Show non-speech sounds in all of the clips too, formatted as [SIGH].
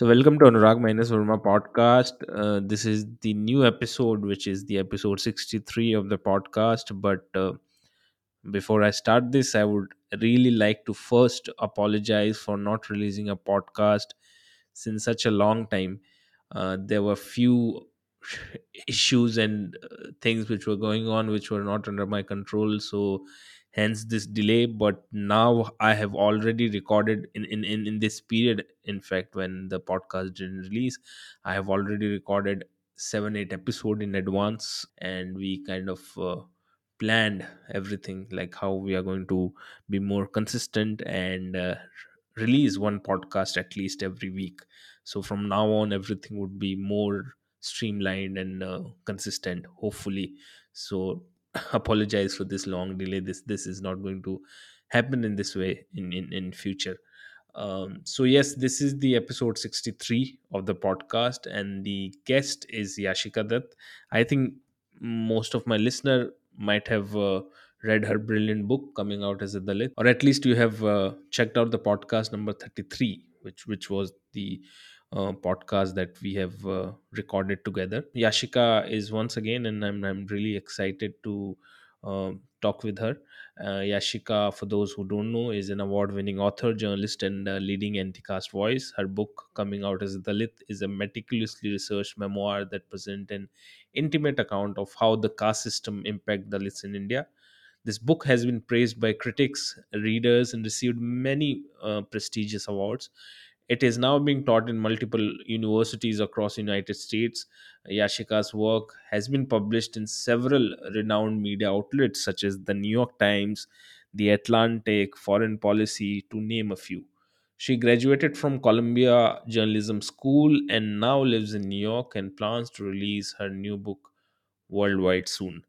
So, welcome to Anurag Minus Verma podcast. Uh, this is the new episode, which is the episode 63 of the podcast. But uh, before I start this, I would really like to first apologize for not releasing a podcast since such a long time. Uh, there were few [LAUGHS] issues and uh, things which were going on which were not under my control. So, hence this delay. But now I have already recorded in, in, in, this period, in fact, when the podcast didn't release, I have already recorded seven, eight episode in advance and we kind of uh, planned everything like how we are going to be more consistent and uh, release one podcast at least every week so from now on everything would be more streamlined and uh, consistent hopefully so [LAUGHS] apologize for this long delay. This this is not going to happen in this way in in, in future. Um, so yes this is the episode 63 of the podcast and the guest is yashica dutt. I think most of my listener might have uh, read her brilliant book coming out as a dalit or at least you have uh, checked out the podcast number 33 which which was the uh, podcast that we have uh, recorded together yashica is once again and i'm, I'm really excited to um talk with her uh, Yashica, for those who don't know, is an award winning author, journalist, and uh, leading anti caste voice. Her book, coming out as Dalit, is a meticulously researched memoir that presents an intimate account of how the caste system impacts Dalits in India. This book has been praised by critics, readers, and received many uh, prestigious awards. It is now being taught in multiple universities across the United States. Yashica's work has been published in several renowned media outlets such as the New York Times, The Atlantic, Foreign Policy, to name a few. She graduated from Columbia Journalism School and now lives in New York and plans to release her new book worldwide soon.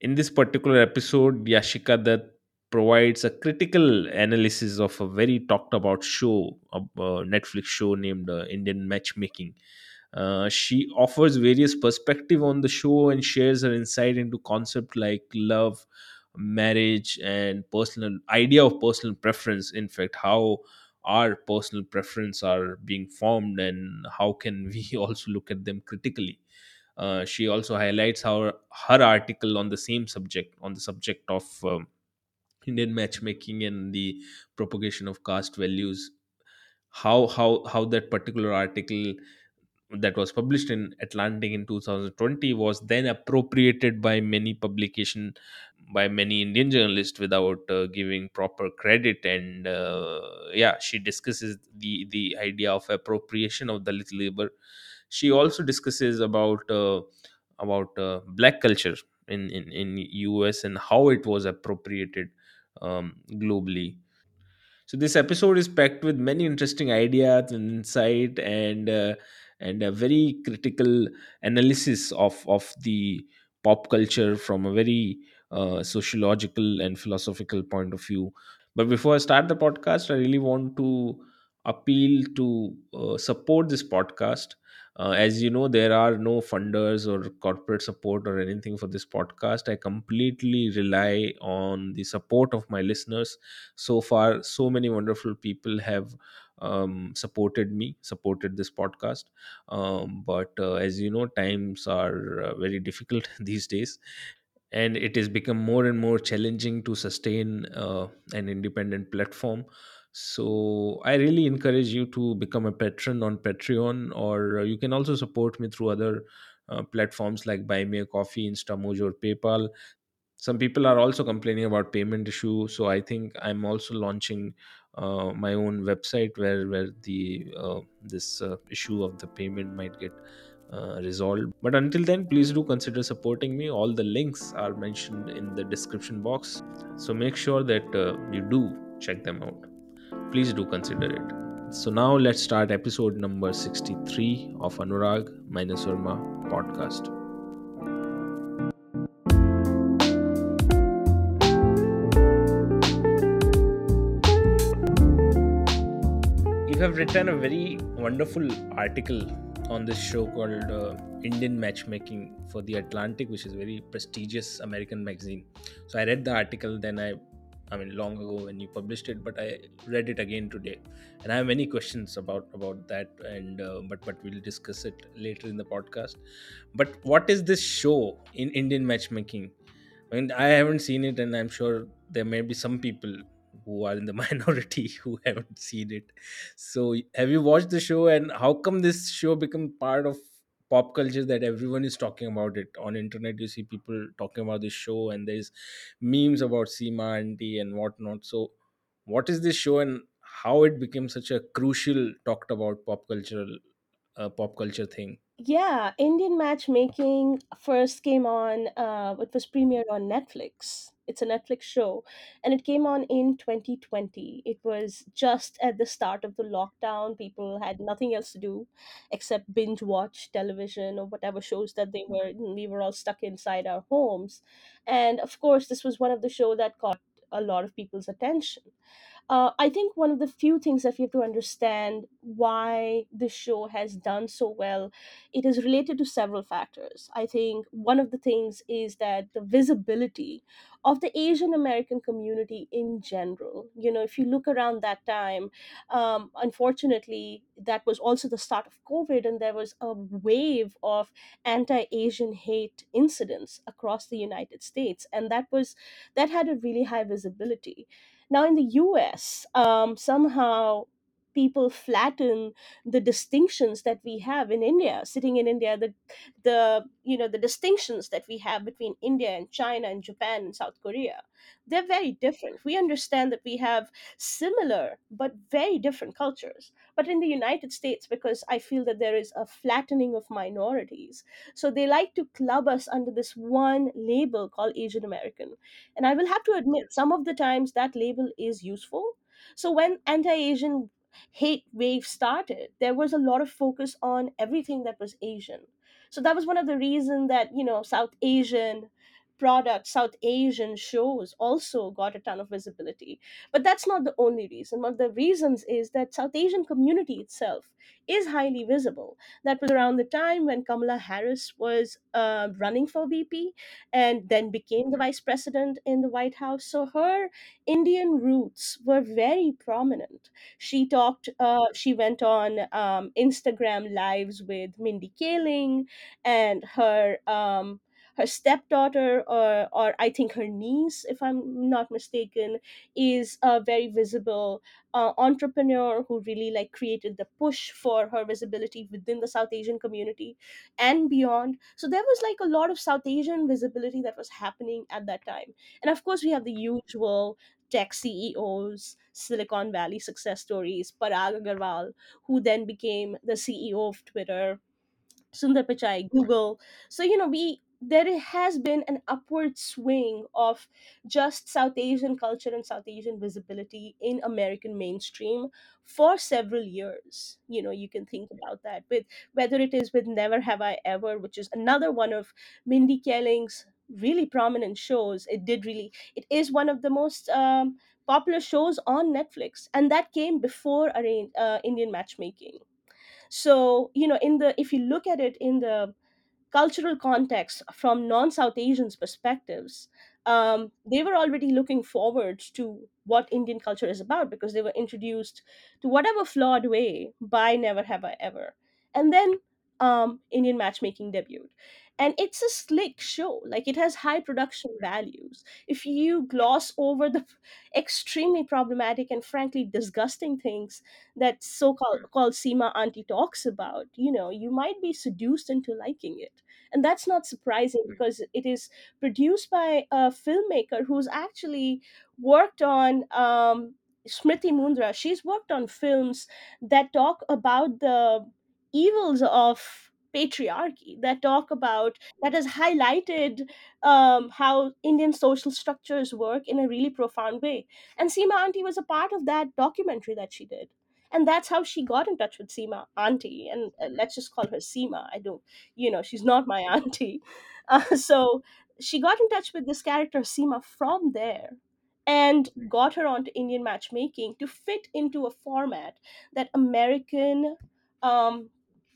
In this particular episode, Yashika Dutt provides a critical analysis of a very talked about show, a, a Netflix show named uh, Indian Matchmaking. Uh, she offers various perspective on the show and shares her insight into concept like love, marriage, and personal idea of personal preference. In fact, how our personal preference are being formed and how can [LAUGHS] we also look at them critically uh, she also highlights how her article on the same subject, on the subject of um, Indian matchmaking and the propagation of caste values, how how how that particular article that was published in Atlantic in 2020 was then appropriated by many publication by many Indian journalists without uh, giving proper credit and uh, yeah she discusses the the idea of appropriation of Dalit labor. She also discusses about uh, about uh, black culture in, in in US and how it was appropriated um, globally so this episode is packed with many interesting ideas and insight and uh, and a very critical analysis of of the pop culture from a very uh, sociological and philosophical point of view. But before I start the podcast, I really want to appeal to uh, support this podcast. Uh, as you know, there are no funders or corporate support or anything for this podcast. I completely rely on the support of my listeners. So far so many wonderful people have um, supported me supported this podcast. Um, but uh, as you know times are uh, very difficult [LAUGHS] these days. And it has become more and more challenging to sustain uh, an independent platform so i really encourage you to become a patron on patreon or uh, you can also support me through other uh, platforms like buy me a coffee instamojo or paypal. Some people are also complaining about payment issue so i think i'm also launching uh, my own website where where the uh, this uh, issue of the payment might get uh, resolved. But until then please do consider supporting me. All the links are mentioned in the description box. So make sure that you do check them out please do consider it so now let's start episode number 63 of anurag minus Verma podcast you have written a very wonderful article on this show called uh, Indian Matchmaking for the Atlantic, which is a very prestigious American magazine. So I read the article, then I I mean, long ago when you published it, but I read it again today, and I have many questions about about that. And uh, but but we'll discuss it later in the podcast. But what is this show in Indian matchmaking? I mean, I haven't seen it, and I'm sure there may be some people who are in the [LAUGHS] minority who haven't seen it. So, have you watched the show, and how come this show become part of pop culture that everyone is talking about it on internet? You see people talking about this show, and there's memes about Seema Auntie and whatnot. So, what is this show, and how it became such a crucial talked about pop cultural uh, pop culture thing? Yeah, Indian matchmaking first came on, uh, it was premiered on Netflix. It's a Netflix show, and it came on in 2020. It was just at the start of the lockdown. People had nothing else to do except binge watch television or whatever shows that they were. Mm-hmm. We were all stuck inside our homes. And of course, this was one of the show that caught a lot of people's attention. Uh, I think one of the few things that we have to understand why this show has done so well, it is related to several factors. I think one of the things is that the visibility of the Asian American community in general. You know, if you look around that time, um, unfortunately, that was also the start of COVID, and there was a wave of anti-Asian hate incidents across the United States, and that was that had a really high visibility now, in the US, um, somehow people flatten the distinctions that we have in India. Sitting in India, the the you know the distinctions that we have between India and China and Japan and South Korea, they're very different. We understand that we have similar but very different cultures. But in the United States, because I feel that there is a flattening of minorities, so they like to club us under this one label called Asian American and I will have to admit, some of the times that label is useful. So when anti Asian hate wave started, there was a lot of focus on everything that was Asian. So that was one of the reasons that, you know, South Asian products, South Asian shows also got a ton of visibility. But that's not the only reason. One of the reasons is that South Asian community itself is highly visible. That was around the time when Kamala Harris was uh, running for VP and then became the vice president in the White House. So her Indian roots were very prominent. She talked, uh, she went on um, Instagram lives with Mindy Kaling and her. Um, her stepdaughter, or, or I think her niece, if I'm not mistaken, is a very visible uh, entrepreneur who really like created the push for her visibility within the South Asian community and beyond. So there was like a lot of South Asian visibility that was happening at that time. And of course, we have the usual tech CEOs, Silicon Valley success stories, Parag Agrawal, who then became the CEO of Twitter, Sundar Pichai, Google. So, you know, we there has been an upward swing of just South Asian culture and South Asian visibility in American mainstream for several years. You know, you can think about that with whether it is with Never Have I Ever, which is another one of Mindy Kaling's really prominent shows. It did really, it is one of the most um, popular shows on Netflix, and that came before uh, Indian matchmaking so you know in the if you look at it in the cultural context from non-south asians perspectives um, they were already looking forward to what indian culture is about because they were introduced to whatever flawed way by never have i ever. And then um, indian matchmaking debuted and it's a slick show like it has high production values if you gloss over the extremely problematic and frankly disgusting things that so-called called Seema Auntie talks about, you know, you might be seduced into liking it. And that's not surprising because it is produced by a filmmaker who's actually worked on um, Smriti Mundhra. She's worked on films that talk about the evils of patriarchy that talk about that has highlighted um, how indian social structures work in a really profound way. And seema auntie was a part of that documentary that she did. And that's how she got in touch with Seema auntie and uh, let's just call her Seema. I don't you know she's not my [LAUGHS] auntie uh, so she got in touch with this character Seema from there and got her onto Indian matchmaking to fit into a format that American um,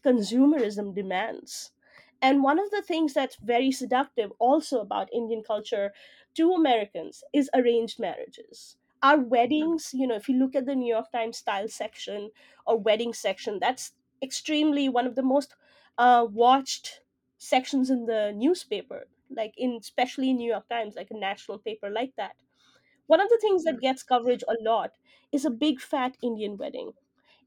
consumerism demands and one of the things that's very seductive also about Indian culture to Americans is arranged marriages. Our weddings, you know, if you look at the New York Times style section or wedding section, that's extremely one of the most uh, watched sections in the newspaper, like in especially in New York Times, like a national paper like that. One of the things that gets coverage a lot is a big fat Indian wedding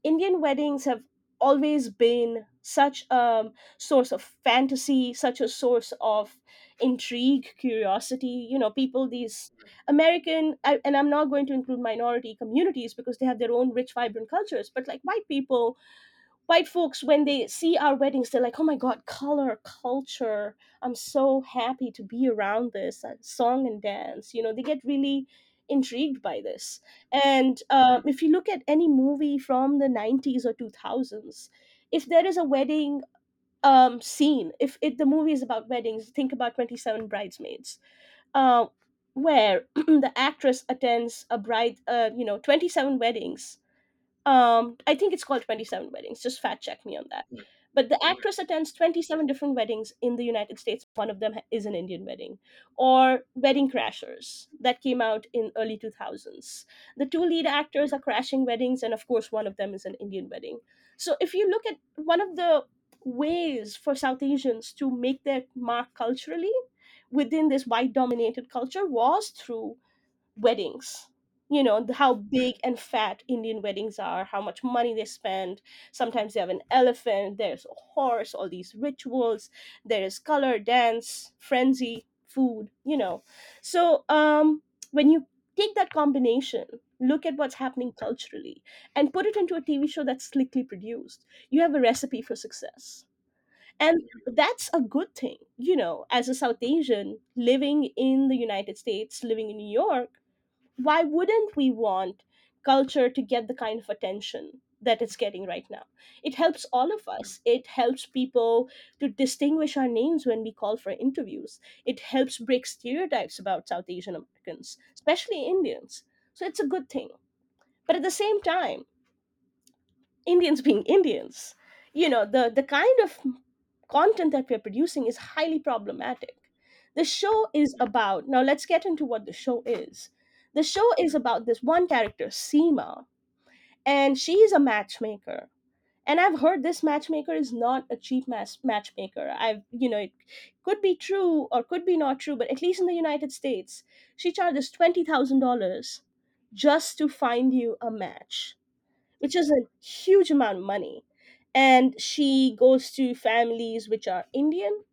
Indian weddings have always been such a source of fantasy, such a source of intrigue, curiosity. You know, people, these American, and I'm not going to include minority communities because they have their own rich, vibrant cultures, but like white people white folks when they see our weddings they're like oh my god color culture i'm so happy to be around this uh, song and dance you know they get really intrigued by this and um, if you look at any movie from the 90s or 2000s if there is a wedding um, scene if, if the movie is about weddings think about 27 bridesmaids uh, where [CLEARS THROAT] the actress attends a bride uh, you know 27 weddings um, I think it's called 27 Weddings. Just fact check me on that. But the actress attends 27 different weddings in the United States. One of them is an Indian wedding. Or Wedding Crashers, that came out in early 2000s. The two lead actors are crashing weddings, and of course, one of them is an Indian wedding. So if you look at one of the ways for South Asians to make their mark culturally within this white dominated culture was through weddings you know how big and fat indian weddings are how much money they spend. Sometimes they have an elephant there's a horse all these rituals there is color dance frenzy food you know. So um when you take that combination look at what's happening culturally and put it into a tv show that's slickly produced you have a recipe for success. And that's a good thing you know as a south asian living in the united states living in new york why wouldn't we want culture to get the kind of attention that it's getting right now? It helps all of us. Mm. It helps people to distinguish our names when we call for interviews. It helps break stereotypes about South Asian Americans, especially Indians. So it's a good thing. But at the same time, Indians being Indians, you know, the, the kind of content that we're producing is highly problematic. The show is mm. about, now let's get into what the show is. The show is about this one character, Seema, and she's a matchmaker. And I've heard this matchmaker is not a cheap mas- matchmaker. I've, you know, it could be true or could be not true, but at least in the United States, she charges $20,000 just to find you a match which is a huge amount of money. And she goes to families which are Indian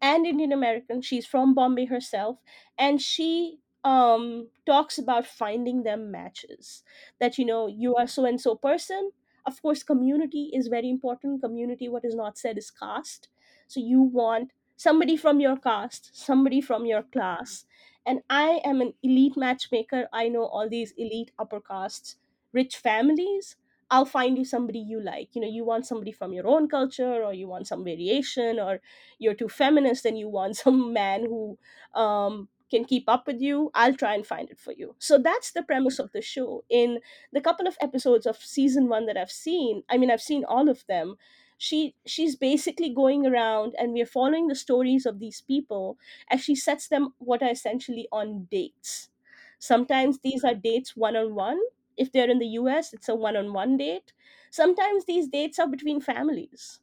and Indian American. She's from Bombay herself, and she um talks about finding them matches. That you know you are so and so person. Of course, community is very important. Community, what is not said is caste. So you want somebody from your caste, somebody from your class. And I am an elite matchmaker. I know all these elite upper castes, rich families. I'll find you somebody you like. You know, you want somebody from your own culture, or you want some variation, or you're too feminist and you want [LAUGHS] some man who um, can keep up with you, I'll try and find it for you. So that's the premise of the show. In the couple of episodes of season one that I've seen, I mean, I've seen all of them. She she's basically going around and we're following the stories of these people as she sets them what are essentially on dates. Sometimes these are dates one on one. If they're in the US, it's a one on one date. Sometimes these dates are between families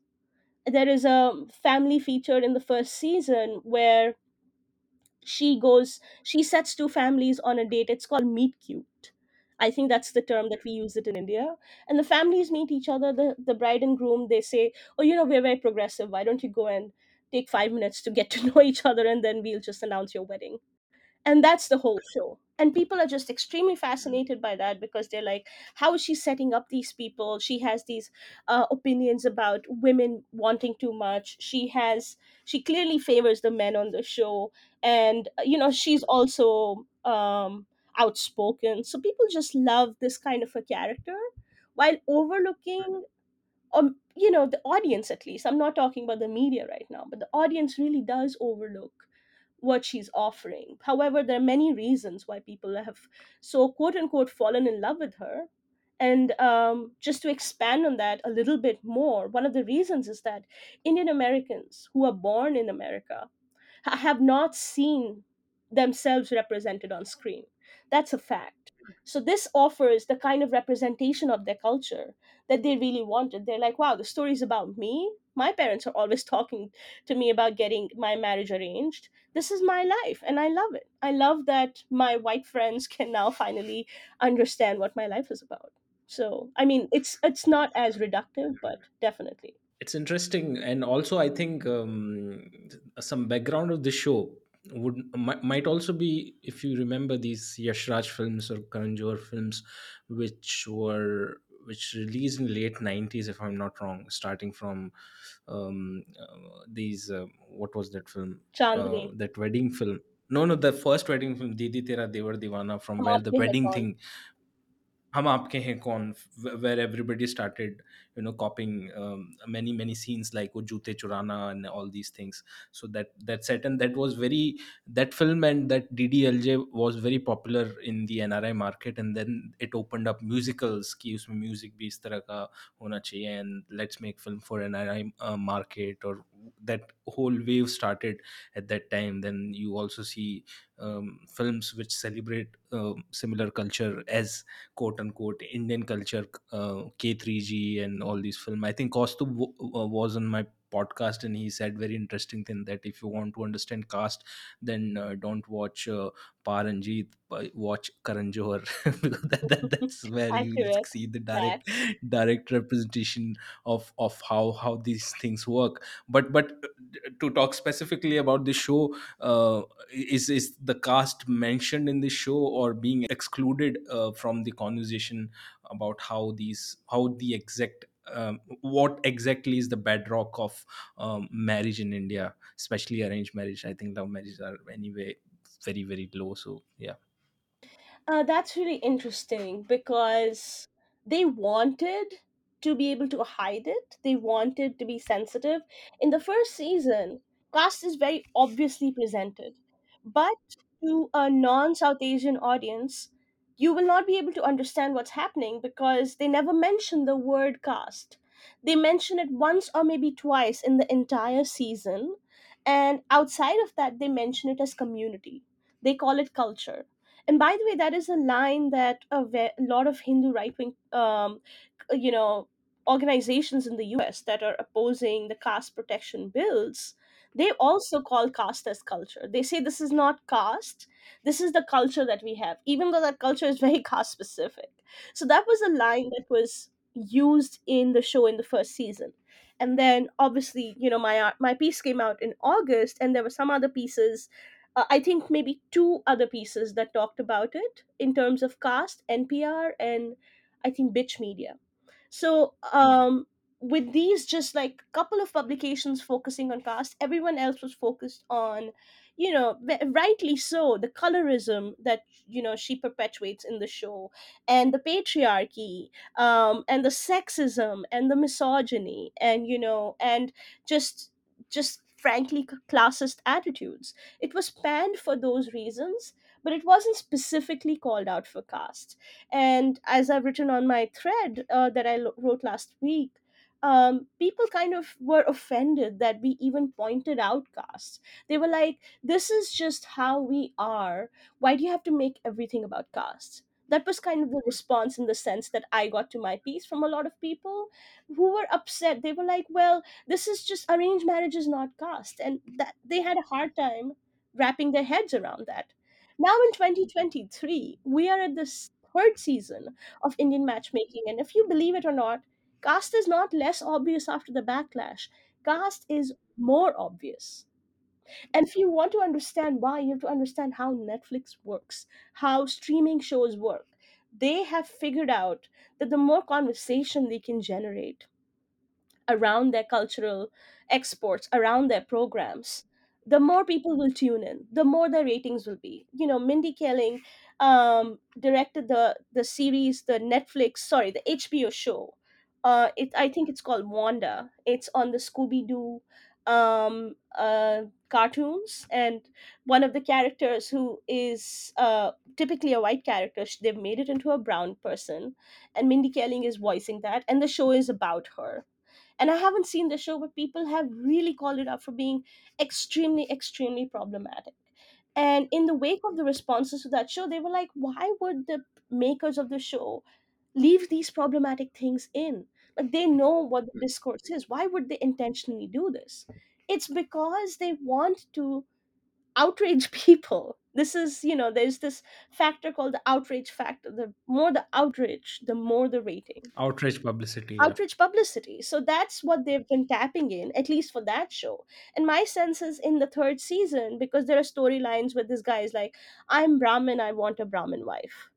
there is a family feature in the first season where she goes she sets two families on a date. It's called meet cute. I think that's the term that we use it in india. And the families meet each other. The, the bride and groom they say oh you know we're very progressive. Why don't you go and take five minutes to get to [LAUGHS] know each other and then we'll just announce your wedding. And that's the whole show and people are just extremely fascinated by that because they're like how is she setting up these people? She has these uh, opinions about women wanting too much. She has she clearly favors the men on the show and uh, you know she's also um outspoken. So people just love this kind of a character while overlooking um you know the audience at least. I'm not talking about the media right now but the audience really does overlook what she's offering. However, there are many reasons why people have so quote unquote fallen in love with her. And um, just to expand on that a little bit more, one of the reasons is that Indian Americans who are born in America have not seen. themselves represented on screen. That's a fact. So this offers the kind of representation of their culture that they really wanted. They're like, wow, the story's about me. My parents are always [LAUGHS] talking to me about getting my marriage arranged. This is my life, and I love it. I love that my white friends [LAUGHS] can now finally understand what my life is about. So, I mean, it's it's not as reductive, but definitely. it's interesting and also i think um, some background of the show would might, might also be if you remember these Yashraj films or Karan Johar films, which were which released in late 90s if i'm not wrong starting from um, uh, these uh, what was that film? Chandni. Uh, that wedding film. No no the first wedding film didi tera devar divana from where the wedding thing hum aapke hai kaun where everybody started you know copying um, many many scenes like wo joote churana and all these things so that that set and that was very that film and that ddlj was very popular in the nri market and then it opened up musicals कि उसमें music भी इस तरह का होना चाहिए and let's make film for nri uh, market or that whole wave started at that time then you also see um, films which celebrate um similar culture as quote unquote Indian culture, uh, K3G and all these film. I think Kostu w- uh, was on my podcast and he said very interesting thing that if you want to understand caste, then uh, don't watch uh, Pa. Ranjith, but watch Karan Johar [LAUGHS] because that, that, that's [LAUGHS] where you see the direct direct representation of of how how these things work. But but uh, to talk specifically about the show, uh, is is the caste mentioned in the show or being excluded uh, from the conversation about how these how the exact um, what exactly is the bedrock of um, marriage in india especially arranged marriage i think love marriages are anyway very very low so yeah Uh, that's really interesting because they wanted to be able to hide it. They wanted to be sensitive. In the first season, caste is very obviously presented, but to a non-South Asian audience, you will not be able to understand what's happening because they never mention the word caste. They mention it once or maybe twice in the entire season, and outside of that, they mention it as community. They call it culture and by the way, that is a line that a ve- lot of Hindu right wing, um, you know, organizations in the U.S. that are opposing the caste protection bills, they also call caste as culture. They say this is not caste. This is the culture that we have, even though that culture is [LAUGHS] very caste specific. So that was a line that was used in the show in the first season. And then obviously, you know, my art- my piece came out in August, and there were some other pieces uh, I think maybe two other pieces that talked about it in terms of caste, NPR, and I think Bitch Media. So um, with these, just like couple of publications focusing on caste, everyone else was focused on, you know, rightly so, the colorism that you know she perpetuates in the show, and the patriarchy, um, and the sexism, and the misogyny, and you know, and just just frankly classist attitudes. It was panned for those reasons, but it wasn't specifically called out for caste. And as I've written on my thread uh, that I lo- wrote last week, um, people kind of were offended that we even pointed out caste. They were like, this is just how we are. Why do you have to make everything about caste? That was kind of the response in the sense that I got to my piece from a lot of people who were upset. They were like, well, this is just arranged marriage is not caste. And that they had a hard time wrapping their heads around that. Now in 2023, we are at this third season of Indian matchmaking. And if you believe it or not, caste is not less obvious after the backlash. Caste is more obvious. And if you want to understand why, you have to understand how Netflix works, how streaming shows work. They have figured out that the more conversation they can generate, around their cultural exports, around their programs, the more people will tune in, the more their ratings will be. You know, Mindy Kaling um, directed the the series, the Netflix, sorry, the HBO show. Uh, it I think it's called Wanda. It's on the Scooby Doo um, uh, cartoons, and one of the characters who is uh, typically a white character, they've made it into a brown person, and Mindy Kaling is voicing that, and the show is about her and I haven't seen the show, but people have really called it out for being extremely, extremely problematic. and in the wake of the responses to that show they were like why would the makers of the show leave these problematic things in. Like they know what the discourse is. Why would they intentionally do this? It's because they want to outrage [LAUGHS] people. This is you know there's this factor called the outrage factor. The more the outrage the more the rating. Outrage publicity yeah. Outrage publicity. So that's what they've been tapping in, at least for that show. And my sense is in the third season, because there are storylines where this guy is like, I'm Brahmin, I want a Brahmin wife.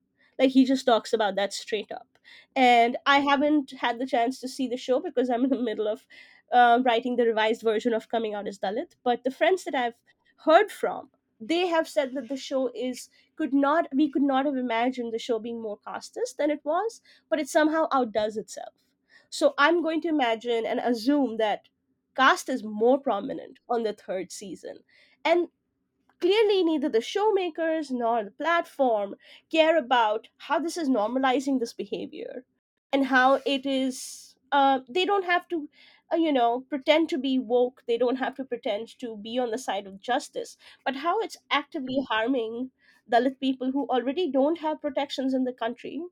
Like he just talks about that straight up. And I haven't had the chance to see the show because I'm in the middle of uh, writing the revised version of Coming Out as Dalit. But the friends that I've heard from, they have said that the show is could not we could not have imagined the show being more casteist than it was, but it somehow outdoes itself so I'm going to imagine and assume that caste is more prominent on the third season. And clearly, neither the showmakers nor the platform care about how this is normalizing this behavior and how it is, uh, they don't have to. Uh, you know, pretend to be woke. They don't have to pretend to be on the side of justice, but how it's actively harming Dalit people who already don't have protections in the country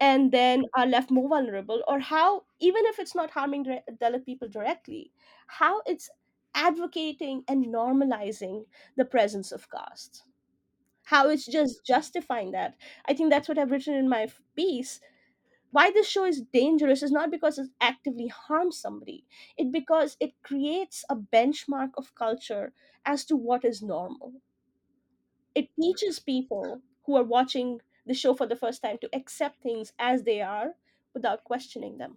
and then are left more vulnerable or how even if it's not harming Dalit people directly how it's advocating and normalizing the presence of caste how it's just justifying that i think that's what i've written in my piece. Why this show is dangerous is not because it actively harms somebody it because it creates a benchmark of culture as to what is normal. It teaches people who are watching the show for the first time to accept things as they are without questioning them.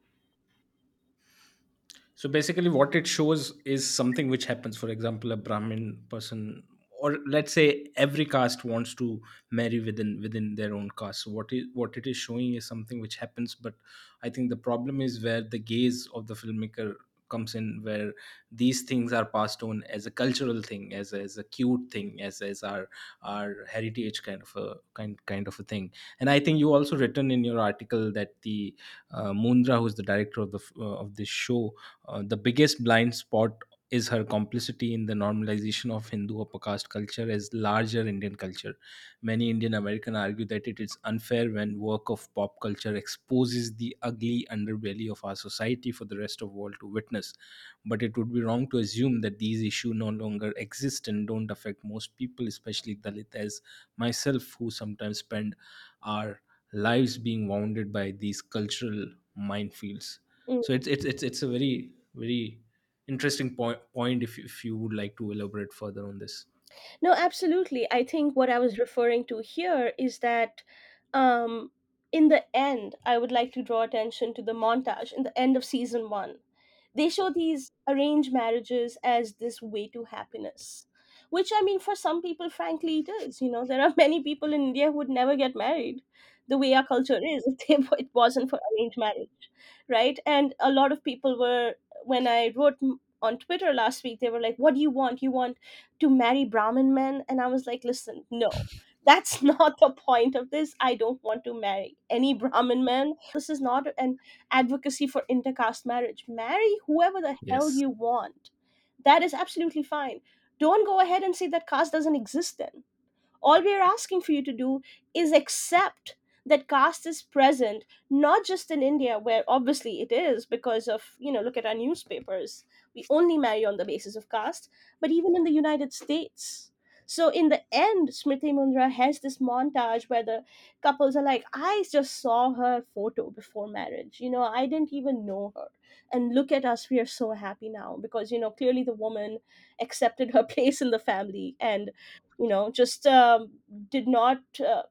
So basically what it shows is something which happens. For example a brahmin person or let's say every caste wants to marry within within their own caste. So what is what it is showing is something which happens but i think the problem is where the gaze of the filmmaker comes in where these things are passed on as a cultural thing as a, as a cute thing as as our our heritage kind of a kind kind of a thing. And i think you also written in your article that the uh, Mundhra, who's the director of the uh, of this show, uh, the biggest blind spot is her complicity in the normalization of Hindu upper caste culture as larger Indian culture. Many Indian American argue that it is unfair when work of pop culture exposes the ugly underbelly of our society for the rest of world to witness. But it would be wrong to assume that these issues no longer exist and don't affect most people, especially Dalit as myself, who sometimes spend our lives being wounded by these cultural minefields Mm. so it's it's it's, it's a very very interesting point point if if you would like to elaborate further on this No, absolutely. I think what I was referring to here is that um, in the end, I would like to draw attention to the montage in the end of season one. They show these arranged marriages as this way to happiness, which I mean, for some people, frankly, it is. You know, there are many people in India who would never get married the way our culture is [LAUGHS] if they, it wasn't for arranged marriage, right? And a lot of people were, when I wrote on Twitter last week, they were like, What do you want? You want to marry Brahmin men? And I was like, Listen, no. That's [LAUGHS] not the point of this. I don't want to marry any [LAUGHS] Brahmin men. This is not an advocacy for intercaste marriage. Marry whoever the hell you want. That is absolutely fine. Don't go ahead and say that caste doesn't exist then. All we are asking for you to do is accept that caste is present not just in India, where obviously it is because of, you know, look at our newspapers. We only marry on the basis of caste, but even in the United States. So in the end, Smriti Mundhra has this montage where the couples are like, I just saw her photo before marriage. You know, I didn't even know her. And look at us, we are so happy now because, you know, clearly the woman accepted her [LAUGHS] place in the family and you know just um, did not uh,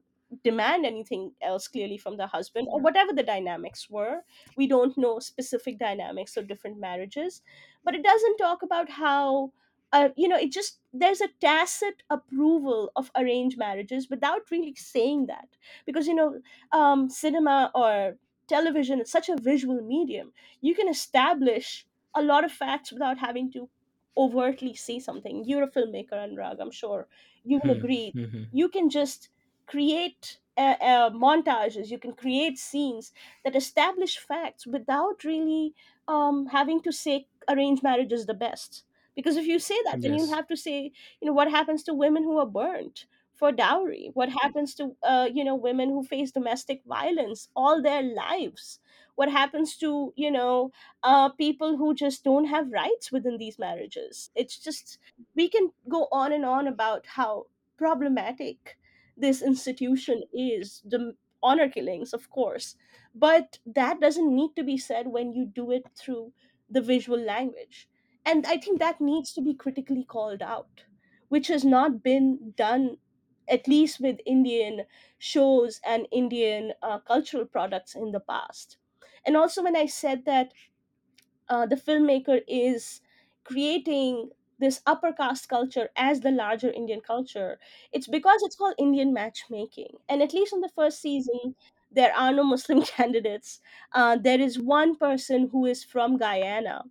demand anything else clearly from the husband or whatever the dynamics were. We don't know specific dynamics of different marriages but it doesn't talk about how uh, you know it just there's a tacit approval of arranged marriages without really saying that. Because you know um, cinema or television is such a visual medium you can establish a lot of facts without having to overtly say something. You're a filmmaker anurag i'm sure. You will hmm. agree. Hmm you can just create uh, uh, montages you can create scenes that establish facts without really um, having to say arranged marriage is the best. Because if you say that then you have to say you know what happens to women who are burnt for dowry? What happens to uh, you know women who face domestic violence all their lives? What happens to you know uh, people who just don't have rights within these marriages? It's just we can go on and on about how problematic this institution is the honor killings of course but that doesn't need to be said when you do it through the visual language. And i think that needs to be critically called out which has not been done at least with indian shows and indian uh, cultural products in the past. And also when i said that uh, the filmmaker is creating this upper caste culture as the larger Indian culture, it's because it's called Indian matchmaking. And at least in the first season, there are no [LAUGHS] Muslim candidates. Uh, there is one person who is from Guyana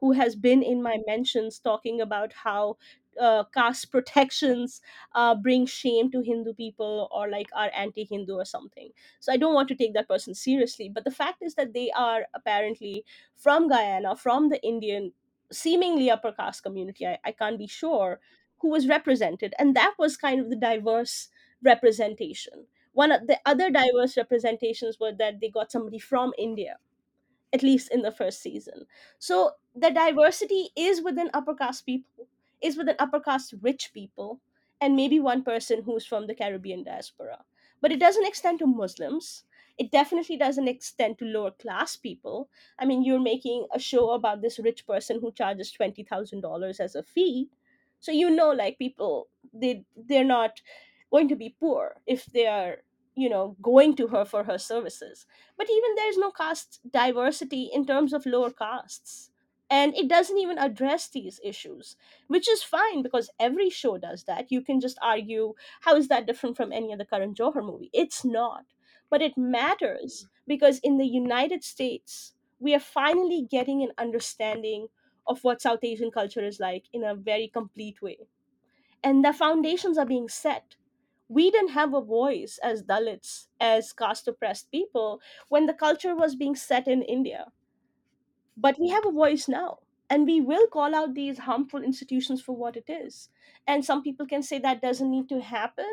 who has been in my mentions talking about how. Uh, caste [LAUGHS] protections uh, bring shame to Hindu people or like are anti Hindu or something. So I don't want to take that person seriously. But the fact is that they are apparently from Guyana, from the Indian, seemingly upper caste community, I, I can't be sure, who was represented. And that was kind of the diverse representation. One of the other diverse representations were that they got somebody from India at least in the first season. So the diversity is within upper caste people, is within upper caste rich people, and maybe one person who's from the Caribbean diaspora. But it doesn't extend to Muslims. It definitely doesn't extend to lower class people. I mean, you're making a show about this rich person who charges $20,000 as a fee. So you know, like people, they they're not going to be poor if they are, you know, going to her for her services. But even there's no caste diversity in terms of lower castes. And it doesn't even address these issues which is fine because every show does that. You can just argue how is that different from any other Karan Johar movie? It's not but it matters because in the United States we are finally getting an understanding of what South Asian culture is like in a very complete way and the foundations are being set we didn't have a voice as Dalits, as caste oppressed people, when the culture was being set in India. But we have a voice now. And we will call out these harmful institutions for what it is. And some people can say that doesn't need to happen,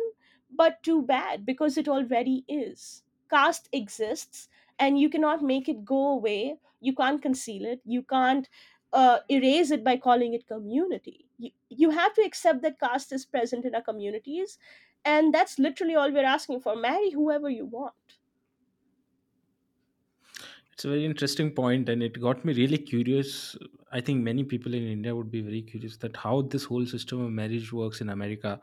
but too bad because it already is. Caste exists and you cannot make it go away. You can't conceal it. You can't uh, erase it by calling it community. You, you have to accept that caste is present in our communities. And that's literally all we're asking for. Marry whoever you want. It's a very interesting point, and it got me really curious. I think many people in India would be very curious that how this whole system of marriage works in America.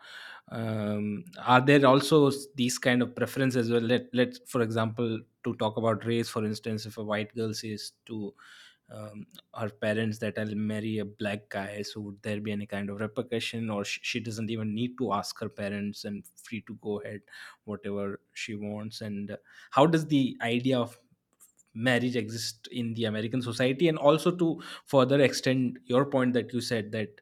Um, are there also these kind of preferences? as well? Let let for example, to talk about race, for instance, if a white girl says to um, her parents that I'll marry a black guy, so would there be any kind of repercussion, or sh- she doesn't even need to ask her parents and free to go ahead whatever she wants? And uh, how does the idea of marriage exist in the american society and also to further extend your point that you said that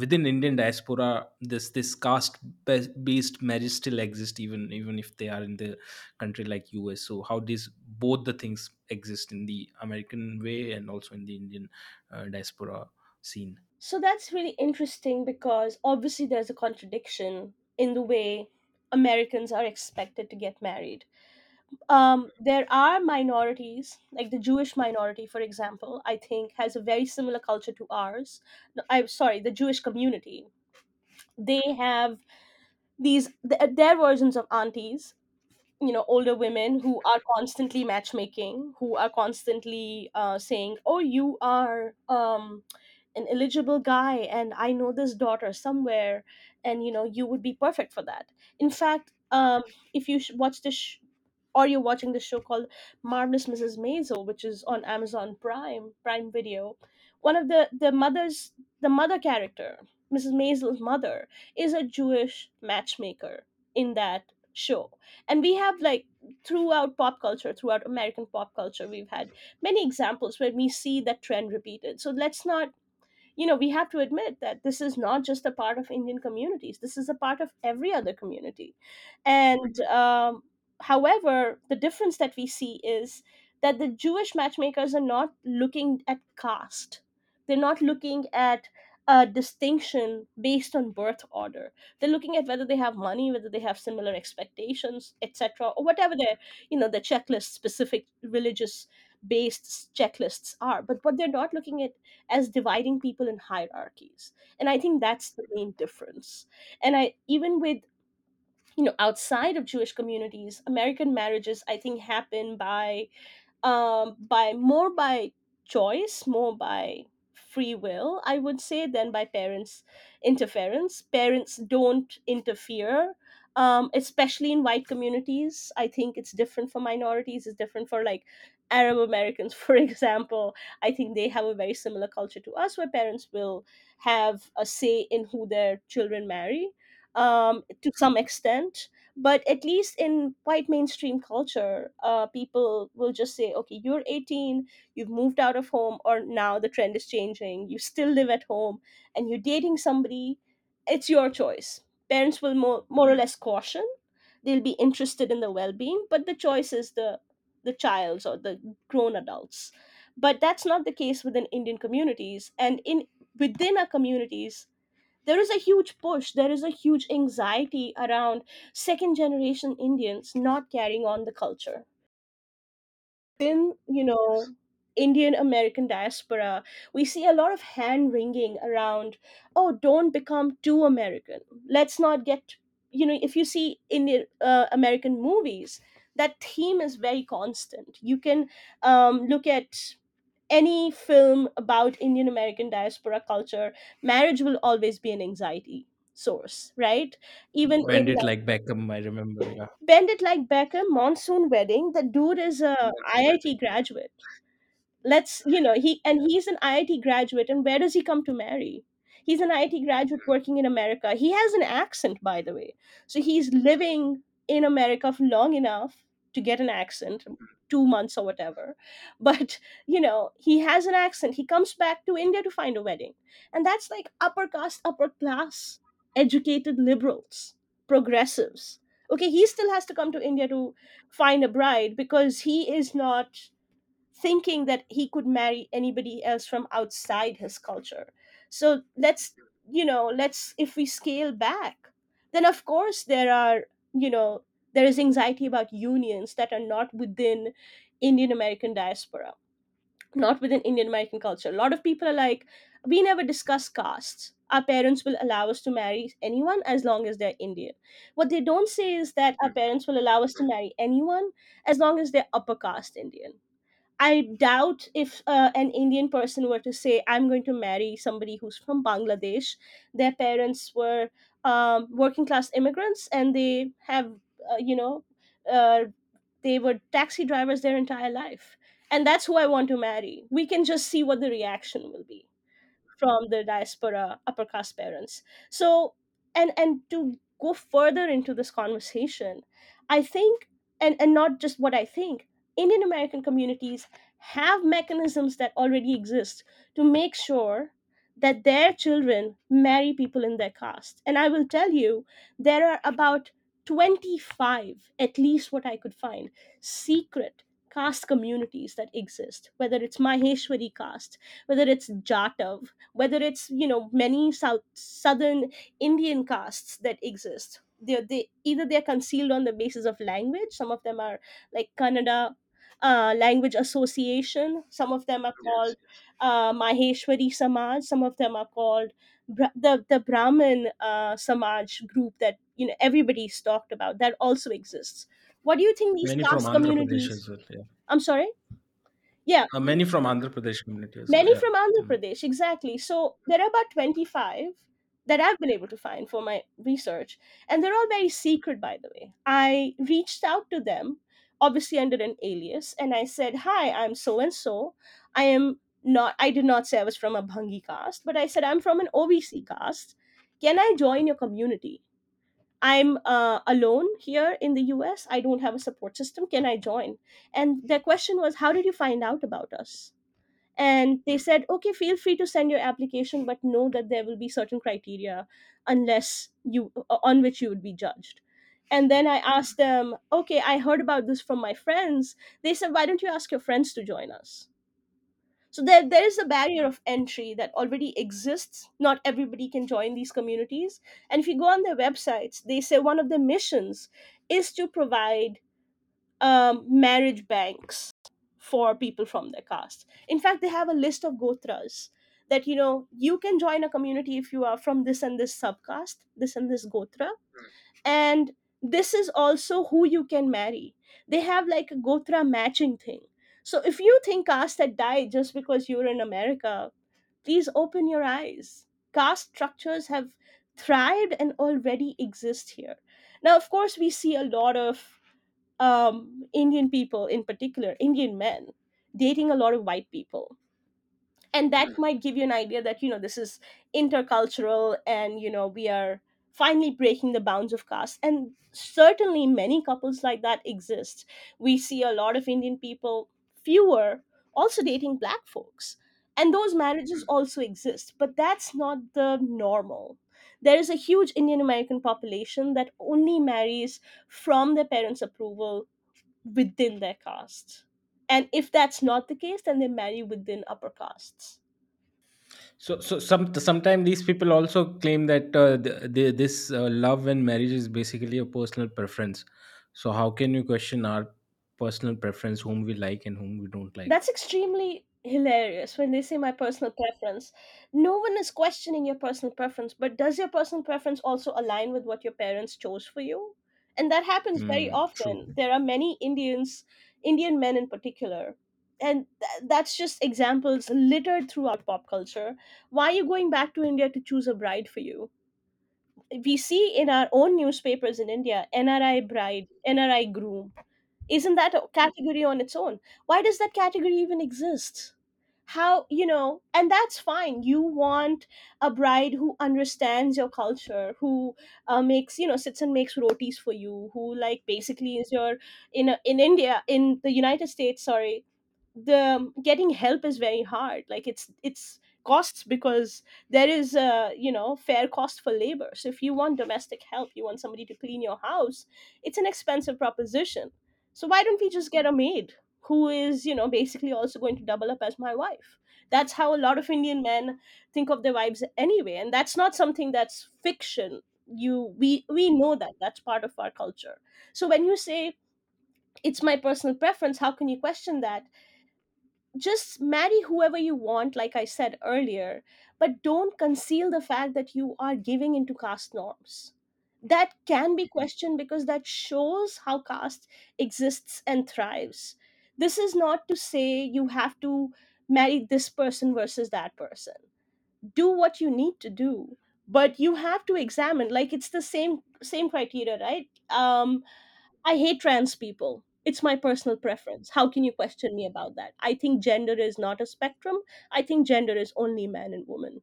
within indian diaspora this this caste ba- based marriage still exists even even if they are in the country like us so how does both the things exist in the american way and also in the indian uh, diaspora scene So that's really interesting because obviously there's a contradiction in the way Americans are expected to get married. Um, there are minorities, like the Jewish minority, for example, I think has a very similar culture to ours. I'm sorry, the Jewish community. They have these, th- their versions of aunties you know older women who are constantly matchmaking who are constantly uh, saying oh you are um, an eligible guy and i know this daughter somewhere and you know you would be perfect for that in fact um, if you watch this sh- or you're watching the show called marvelous mrs maisel which is on amazon prime prime video? One of the the mothers the mother character mrs maisel's mother is a jewish matchmaker in that show. And we have like throughout pop culture throughout american pop culture we've had many examples where we see that trend repeated. So let's not you know we have to admit that this is not just a part of indian communities. This is a part of every other community. And um, however the difference that we see is that the jewish matchmakers are not looking at caste they're not looking at a distinction based on birth order. They're looking at whether they have money, whether they have similar expectations, etc., or whatever their you know the checklist specific religious based checklists are. But what they're not looking at as dividing people in hierarchies, and I think that's the main difference. And I even with you know outside of Jewish communities, American marriages I think happen by um, by more by choice, more by free will, I would say, than by parents' interference. Parents don't interfere, um, especially in white communities. I think it's different for minorities. It's different for like Arab Americans, [LAUGHS] for example. I think they have a very similar culture to us, where parents will have a say in who their children marry. Um, to some extent, but at least in white mainstream culture uh, people will just say okay you're 18 you've moved out of home or now the trend is changing you still live at home and you're dating somebody it's your choice. Parents will more, more or less caution they'll be interested in the well-being but the choice is the the child's or the grown adults. But that's not the case within indian communities and in within our communities there is a huge push there is a huge anxiety around second generation indians not carrying on the culture. In you know indian american diaspora we see a lot of hand wringing around oh don't become too american. Let's not get you know if you see indian uh, american movies that theme is very constant. You can um, look at any film about Indian American diaspora culture, marriage will always be an anxiety source, right? Even in Bend it like like Beckham, I remember. Yeah. Bend It Like Beckham, Monsoon Wedding, the dude is a IIT graduate let's you know he and he's an IIT graduate and where does he come to marry he's an IIT graduate hmm. working in America he has an accent by the way so he's living in America for long enough to get an accent mm. 2 months or whatever [LAUGHS] but you know he has an accent he comes back to India to find a wedding and that's like upper caste upper class educated liberals progressives okay he still has to come to India to find a bride because he is not thinking that he could marry anybody else from outside his culture. So let's, you know, let's, if we scale back, then of course there are, you know, there is anxiety about unions that are not within Indian American diaspora, not within Indian American culture. A lot of people are like, we never discuss castes. Our parents will allow us to marry anyone as long as they're Indian. What they don't say is that our parents will allow us to marry anyone as long as they're upper caste Indian I doubt if uh, an Indian person were to say, I'm going to marry somebody who's from Bangladesh, their parents were um, working class immigrants and they have, uh, you know, uh, they were taxi drivers their entire life. And that's who I want to marry. We can just see what the reaction will be from the diaspora upper caste parents so and and to go further into this conversation i think and and not just what i think indian american communities have mechanisms that already exist to make sure that their children marry people in their caste and i will tell you there are about 25 at least what i could find secret caste communities that exist whether it's maheshwari caste whether it's jatav whether it's you know many south southern indian castes that exist. They're, they either they're concealed on the basis of language some of them are like kannada uh, language association some of them are called uh, maheshwari samaj some of them are called Bra- the the brahmin uh, samaj group that you know everybody's talked about that also exists what do you think these Many from caste Andhra Pradesh communities as well. Yeah. i'm sorry yeah Uh, many from Andhra Pradesh community as well. Many Yeah. from Andhra Mm. Pradesh, exactly. So there are about 25 that I've been able to find for my research. And they're all very secret, by the way. I reached out to them, obviously under an alias, and I said, Hi, I'm so and so. I am not, I did not say I was from a Bhangi caste, but I said, I'm from an OBC caste. Can I join your community? I'm uh, alone here in the US. I don't have a support system. Can I join? And their question was, How did you find out about us? and they said okay feel free to send your application but know that there will be certain criteria unless you on which you would be judged and then i asked them okay i heard about this from my friends they said why don't you ask your friends to join us so there, there is a barrier of entry that already exists not everybody can join these communities and if you go on their websites they say one of their missions is to provide um, marriage banks for people from their caste. In fact, they have a list of gotras that you know you can join a community if you are from this and this subcaste, this and this gotra, and this is also who you can marry. They have like a gotra matching thing. So if you think caste had died just because you're in America, please open your eyes. Caste structures have thrived and already exist here. Now, of course, we see a lot of um, Indian people, in particular, Indian men, dating a lot of white people. And that might give you an idea that, you know, this is intercultural and, you know, we are finally breaking the bounds of caste. And certainly many couples like that exist. We see a lot of Indian people, fewer, also dating black folks. And those marriages also exist, but that's not the normal. There is a huge Indian American population that only marries from their parents' approval within their caste. And if that's not the case, then they marry within upper castes. So, so some sometimes these people also claim that uh, the, the, this uh, love and marriage is basically a personal preference. So, how can you question our personal preference, whom we like and whom we don't like? That's extremely hilarious when they say my personal preference. No one is questioning your personal preference, but does your personal preference also align with what your parents chose for you? And that happens very Mm, true. often. There are many Indians, Indian men in particular, and th- that's just examples littered throughout pop culture. Why are you going back to India to choose a bride for you? we see in our own newspapers in India, NRI bride, NRI groom. Isn't that a category on its own? Why does that category even exist? How, you know, and that's fine. You want a bride who understands your culture, who uh, makes, you know, sits and makes rotis for you, who like basically is your in a, in India, in the United States, sorry, the getting help is very hard like it's it's costs because there is a you know fair cost for labor so if you want domestic help you want somebody to clean your house it's an expensive proposition so why don't we just get a maid who is you know basically also going to double up as my wife? That's how a lot of indian men think of their wives anyway and that's not something that's fiction. You we we know that. That's part of our culture. So when you say it's my personal preference how can you question that? Just marry whoever you want, like I said earlier, but don't conceal the fact that you are giving into caste norms. That can be questioned because that shows how caste exists and thrives. This is not to say you have to marry this person versus that person. Do what you need to do, but you have to examine like it's the same same criteria, right? Um I hate trans people. It's my personal preference. How can you question me about that? I think gender is not a spectrum. I think gender is only man and woman.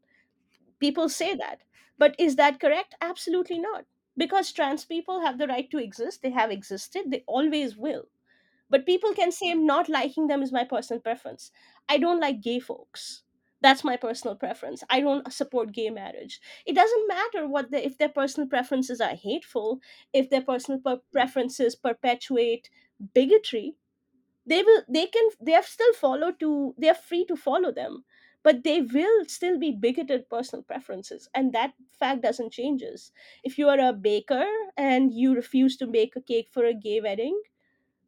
People say that. But is that correct? Absolutely not. Because trans people have the right to exist, they have existed, they always will. But people can say i'm not liking them is my personal preference. I don't like gay folks. That's my personal preference. I don't support gay marriage. It doesn't matter what the, if their personal preferences are hateful, if their personal per- preferences perpetuate bigotry, they will they can they are still follow to they are free to follow them but they will still be bigoted personal preferences and that fact doesn't changes if you are a baker and you refuse to bake a cake for a gay wedding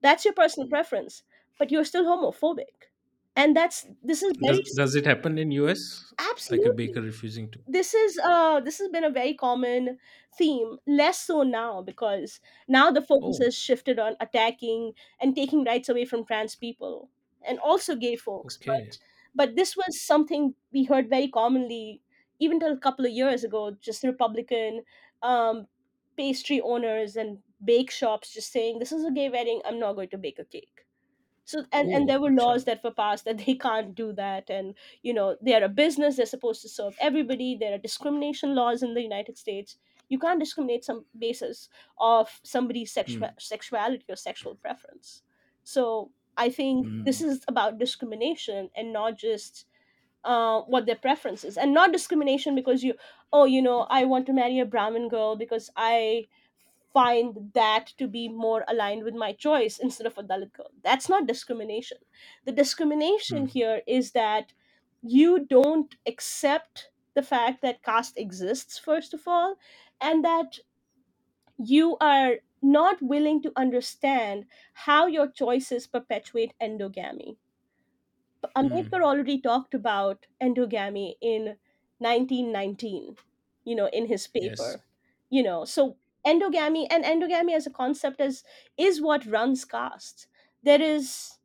that's your personal preference, but you're still homophobic. And that's this is very Does does it happen in US? Like a baker refusing to? this is uh this has been a very common theme less so now because now the focus Oh, has shifted on attacking and taking rights away from trans people and also gay folks okay. But this was something we heard very commonly even till a couple of years ago just republican um pastry owners and bake shops just saying this is a gay wedding i'm not going to bake a cake. So and and there were laws that were passed that [LAUGHS] they can't do that and you know they're a business they're supposed to serve everybody there are discrimination laws in the united states. You can't discriminate some basis of somebody's sexual Hmm. sexuality or sexual preference. So i think this Hmm. is about discrimination and not just uh, what their preference is and not discrimination because you oh you know i want to marry a brahmin girl because i find that to be more aligned with my choice instead of a dalit girl that's not discrimination the discrimination Hmm. here is that you don't accept the fact that caste exists first of all and that you are not willing to understand how your choices perpetuate endogamy Hmm. Ambedkar already talked about endogamy in 1919, you know, in his Yes. paper. You know, so endogamy and endogamy as a concept is is what runs castes. There is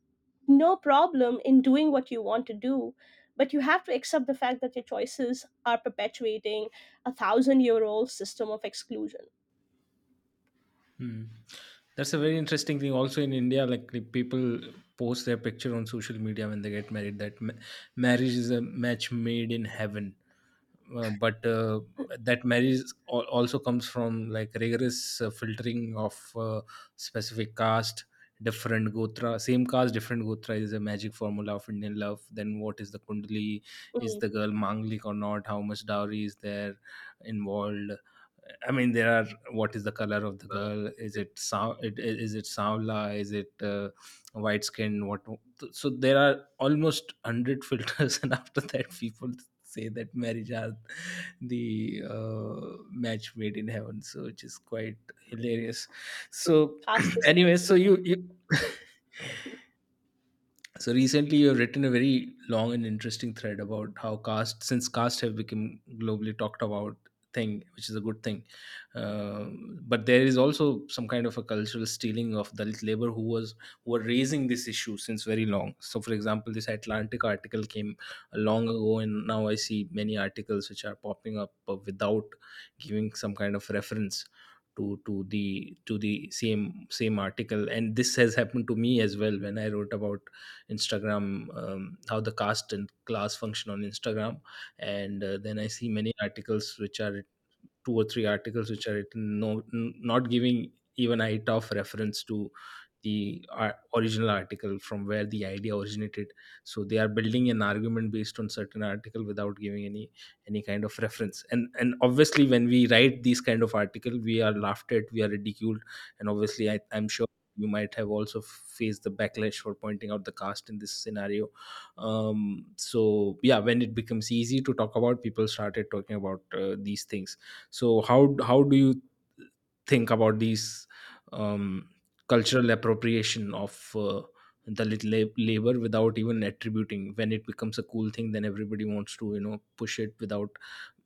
no problem in doing what you want to do, but you have to accept the fact that your choices are perpetuating a thousand year old system of exclusion. Hmm. That's a very interesting thing. Also in India, like the people post their picture on social media when they get married. That ma- marriage is a match made in heaven. Uh, but uh, that marriage al- also comes from like rigorous uh, filtering of uh, specific caste, different gotra, same caste, different gotra is a magic formula of Indian love. Then what is the kundali? Is Mhm. the girl manglik or not? How much dowry is there involved? I mean, there are. What is the color of the girl? Is it sound? It, is it saula? Is it uh, white skin? What? So there are almost hundred [LAUGHS] filters, and after that, people say that marriage are the uh, match made in heaven. So which is quite hilarious. So anyway, so you you [LAUGHS] so recently, you've written a very long and interesting thread about how caste, since caste have become globally talked about thing, which is a good thing. Um but there is also some kind of a cultural stealing of Dalit labor who was who were raising this issue since very long. So, for example, this Atlantic article came long ago, and now I see many articles which are popping up uh, without giving some kind of reference to to the to the same same article. And this has happened to me as well when i wrote about instagram um, how the caste and class function on instagram. And uh, then i see many articles which are two or three articles which are written no not giving even a iota of reference to the uh, original article from where the idea originated. So they are building an argument based on certain article without giving any any kind of reference. And and obviously when we write these kind of article we are laughed at we are ridiculed. And obviously I, i'm sure you might have also faced the backlash for pointing out the cast in this scenario. Um so yeah when it becomes easy to talk about people started talking about uh, these things. So how how do you think about these um, cultural appropriation of uh, Dalit lab- labor without even attributing. When it becomes a cool thing, then everybody wants to you know push it without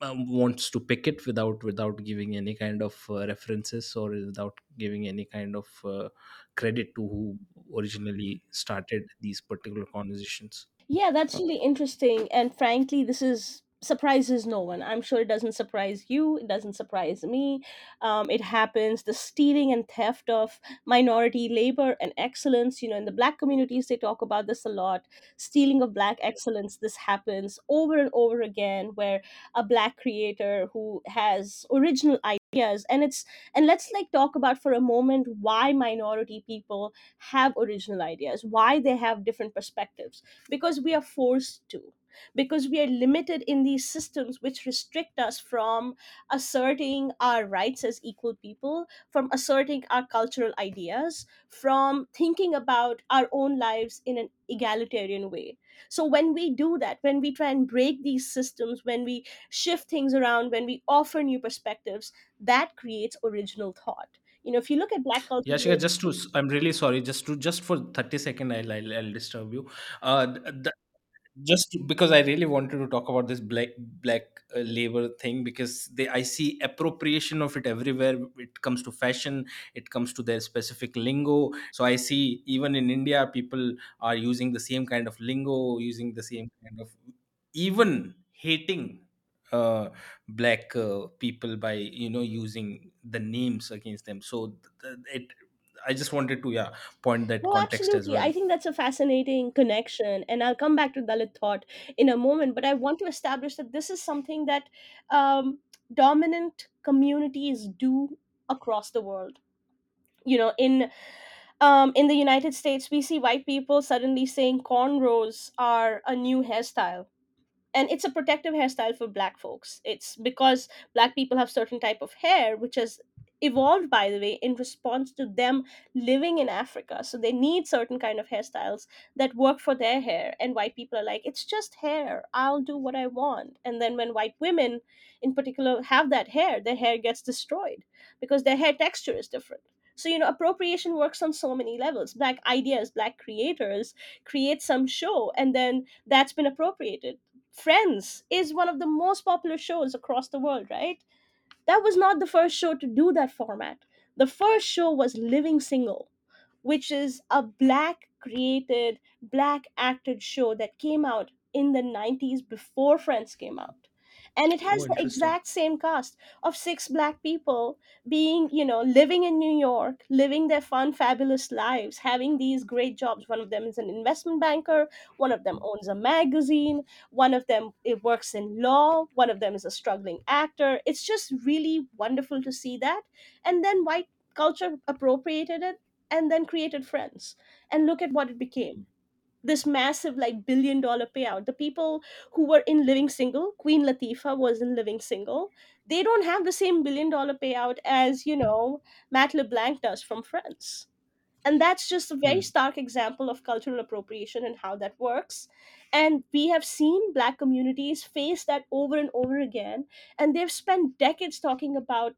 um, wants to pick it without without giving any kind of uh, references or without giving any kind of uh, credit to who originally started these particular conversations. Yeah, that's Uh, really interesting. And frankly, this is surprises no one. I'm sure it doesn't surprise you. It doesn't surprise me. Um, it happens. The stealing and theft of minority labor and excellence. You know, in the black communities, they talk about this a lot. Stealing of black excellence. This happens over and over again, where a black creator who has original ideas, and it's and let's like talk about for a moment why minority people have original ideas, why they have different perspectives because we are forced to because we are limited in these systems which restrict us from asserting our rights as equal people from asserting our cultural ideas from thinking about our own lives in an egalitarian way so when we do that when we try and break these systems when we shift things around when we offer new perspectives that creates original thought you know if you look at black culture Yeah, Shikha, just to, I'm really sorry. Just to, just for 30 second, I'll, I'll, I'll disturb you. Uh, th- just because I really wanted to talk about this black black uh, labor thing because they I see appropriation of it everywhere. It comes to fashion, it comes to their specific lingo. So I see even in India, people are using the same kind of lingo, using the same kind of even hating uh, black uh, people by you know using the names against them. So th- th- it. I just wanted to yeah point that Oh, context as absolutely. well. I think that's a fascinating connection. And I'll come back to Dalit thought in a moment. But I want to establish that this is something that um, dominant communities do across the world. You know, in um, in the United States, we see white people suddenly saying cornrows are a new hairstyle. And it's a protective hairstyle for black folks. It's because black people have certain type of hair, which is evolved by the way in response to them living in africa. So they need certain kind of hairstyles that work for their hair and white people are like it's just hair. I'll do what i want. And then when white women in particular have that hair their hair gets destroyed because their hair texture is different. So you know appropriation works on so many levels. Black ideas black creators create some show and then that's been appropriated. Friends is one of the most popular shows across the world right that was not the first show to do that format. The first show was Living Single, which is a black created, black acted show that came out in the 90s before Friends came out. And it Oh, has the interesting. exact same cast of six black people being, you know, living in New York, living their fun, fabulous lives, having these great jobs. One of them is an investment banker, one of them owns a magazine, one of them it works in law, one of them is a struggling actor. It's just really wonderful to see that. And then white culture appropriated it and then created friends and look at what it became this massive like billion dollar payout the people who were in living single queen latifah was in living single they don't have the same billion dollar payout as you know matt leblanc does from friends and that's just a very Hmm. stark example of cultural appropriation and how that works and we have seen black communities face that over and over again and they've spent decades talking about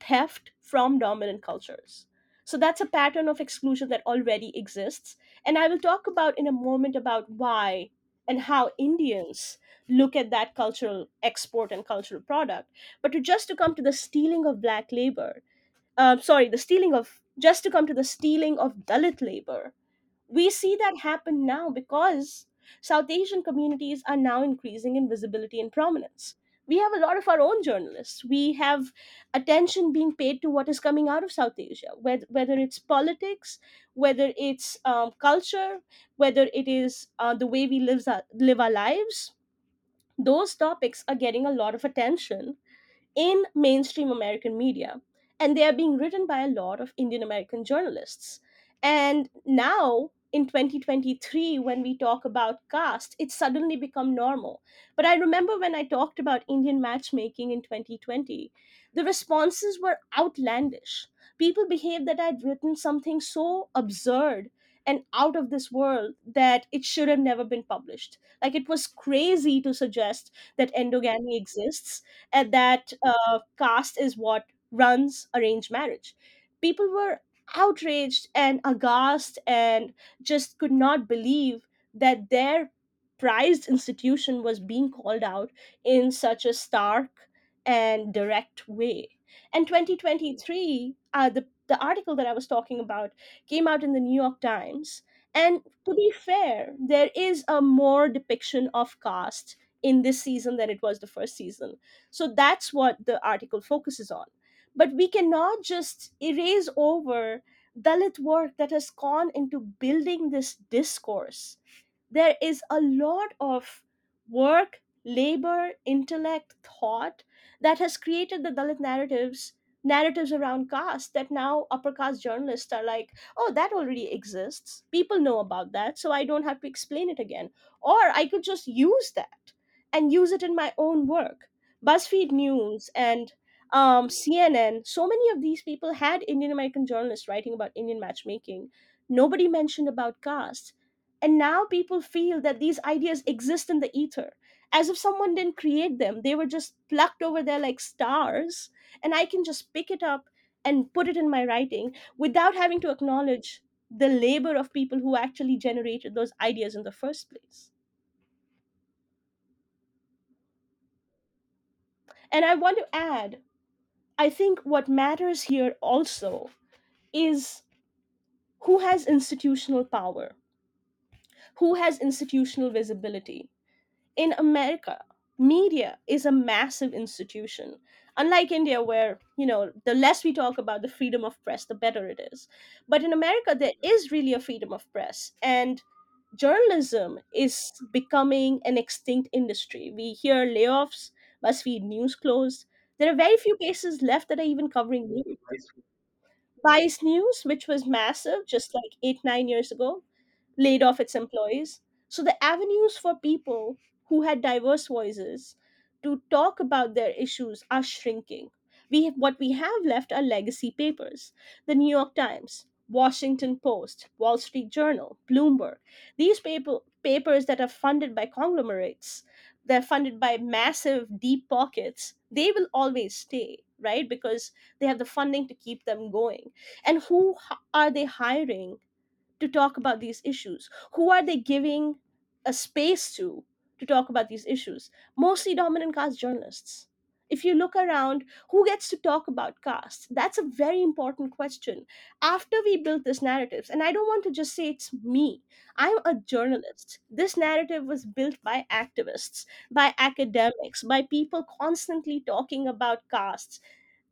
theft from dominant cultures. So that's a pattern of exclusion that already exists. And I will talk about in a moment about why and how Indians look at that cultural export and cultural product. But to just to come to the stealing of black labor, um, sorry, the stealing of just to come to the stealing of Dalit labor, we see that happen now because South Asian communities are now increasing in visibility and prominence. We have a lot of our own journalists. We have attention being paid to what is coming out of South Asia, whether, whether it's politics, whether it's um, culture, whether it is uh, the way we live, live our lives. Those topics are getting a lot of attention in mainstream American media, and they are being written by a lot of Indian American journalists. And now, in 2023, when we talk about caste, it's suddenly become normal. But I remember when I talked about Indian matchmaking in 2020, the responses were outlandish. People behaved that I'd written something so absurd and out of this world that it should have never been published. Like it was crazy to suggest that endogamy exists and that uh, caste is what runs arranged marriage. People were outraged and aghast and just could not believe that their prized institution was being called out in such a stark and direct way. And 2023, uh, the, the article that I was talking about came out in the New York Times. And to be fair, there is a more depiction of caste in this season than it was the first season. So that's what the article focuses on. But we cannot just erase over Dalit work that has gone into building this discourse. There is a lot of work, labor, intellect, thought that has created the Dalit narratives narratives around caste that now upper caste journalists are like, oh, that already exists. People know about that, so I don't have to explain it again. Or I could just use that and use it in my own work. BuzzFeed News and um, CNN, so many of these people had Indian American journalists writing about Indian matchmaking. Nobody mentioned about caste. And now people feel that these ideas exist in the ether, as if someone didn't create them. They were just plucked over there like stars, and I can just pick it up and put it in my writing without having to acknowledge the labor of people who actually generated those ideas in the first place. And I want to add I think what matters here also is who has institutional power, who has institutional visibility. In America, media is a massive institution. Unlike India, where, you know, the less we talk about the freedom of press, the better it is. But in America, there is really a freedom of press. And journalism is becoming an extinct industry. We hear layoffs, BuzzFeed News closed. There are very few cases left that are even covering news Vice News, which was massive just like eight, nine years ago, laid off its employees. So the avenues for people who had diverse voices to talk about their issues are shrinking. we what we have left are legacy papers the new york times washington post wall street journal bloomberg these paper, papers that are funded by conglomerates they're funded by massive deep pockets they will always stay right because they have the funding to keep them going and who are they hiring to talk about these issues? Who are they giving a space to to talk about these issues? Mostly dominant caste journalists. If you look around, who gets to talk about caste? That's a very important question. After we built this narratives, and I don't want to just say it's me, I'm a journalist. This narrative was built by activists, by academics, by people constantly talking about castes,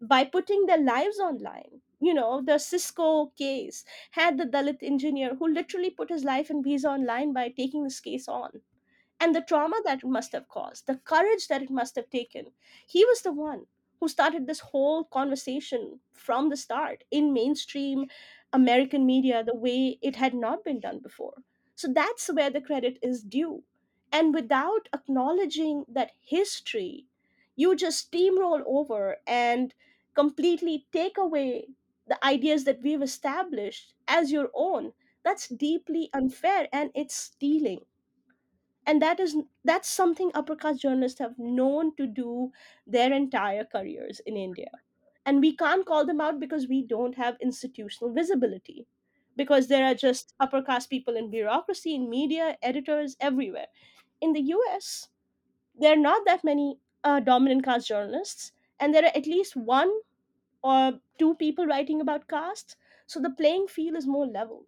by putting their lives online. You know, the Cisco case had the Dalit engineer who literally put his life and visa online by taking this case on. And the trauma that it must have caused, the courage that it must have taken. He was the one who started this whole conversation from the start in mainstream American media the way it had not been done before. So that's where the credit is due. And without acknowledging that history, you just steamroll over and completely take away the ideas that we've established as your own. That's deeply unfair and it's stealing and that is that's something upper caste journalists have known to do their entire careers in india. And we can't call them out because we don't have institutional visibility because there are just upper caste people in bureaucracy in media editors everywhere. In the us there are not that many uh, dominant caste journalists and there are at least one or two people writing about caste. So the playing field is more level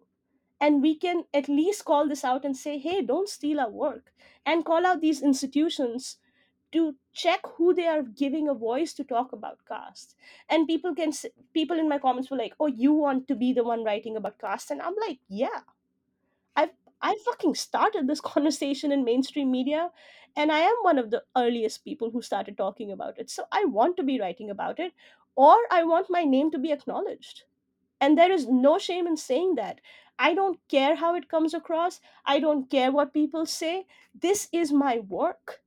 and we can at least call this out and say hey don't steal our work and call out these institutions to check who they are giving a voice to talk about caste. And people can people in my comments were like oh you want to be the one writing about caste? And i'm like yeah. I've i fucking started this [LAUGHS] conversation in mainstream media and i am one of the earliest people who started talking about it. So i want to be writing about it or i want my name to be acknowledged and there is no shame in saying that. I don't care how it comes across. I don't care what people say. This is my work,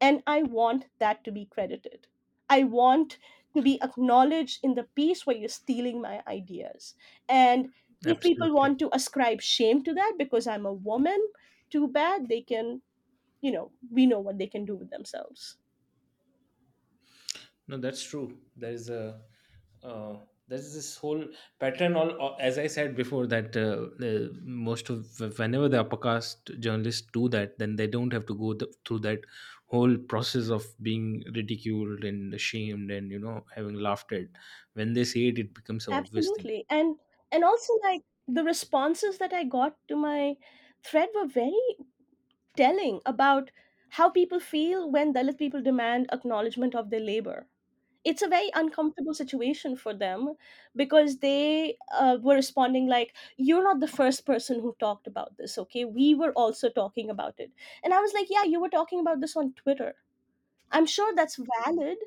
and I want that to be credited. I want to be acknowledged in the piece where you're stealing my ideas. And if people want to ascribe shame to that because I'm a woman, too bad. They can, you know, we know what they can do with themselves. No, that's true. There is a uh, there's this whole pattern. All all- as I said before that uh, uh, most of whenever the upper caste journalists do that, then they don't have to go th- through that whole process of being ridiculed and shamed and you know having laughed at. When they say it, it becomes an obvious thing. And and also like the responses that I got to my thread were very telling about how people feel when Dalit people demand acknowledgement of their labor. It's a very uncomfortable situation for them because they uh, were responding like, You're not the first person who talked about this, okay? We were also talking about it. And I was like, Yeah, you were talking about this on Twitter. I'm sure that's valid,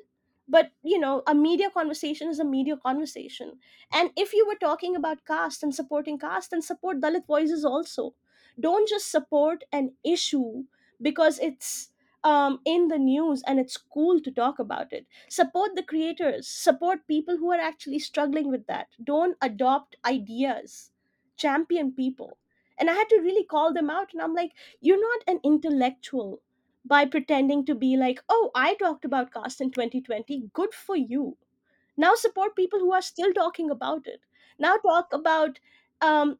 but you know, a media conversation is a media conversation. And if you were talking about caste and supporting caste, then support Dalit voices also. Don't just support an issue because it's um, in the news and it's cool to talk about it. Support the creators, support people who are actually struggling with that. Don't adopt ideas, champion people. And I had to really call them out, and I'm like, you're not an intellectual by pretending to be like, oh, I talked about caste in 2020. Good for you. Now support people who are still talking about it. Now talk about um,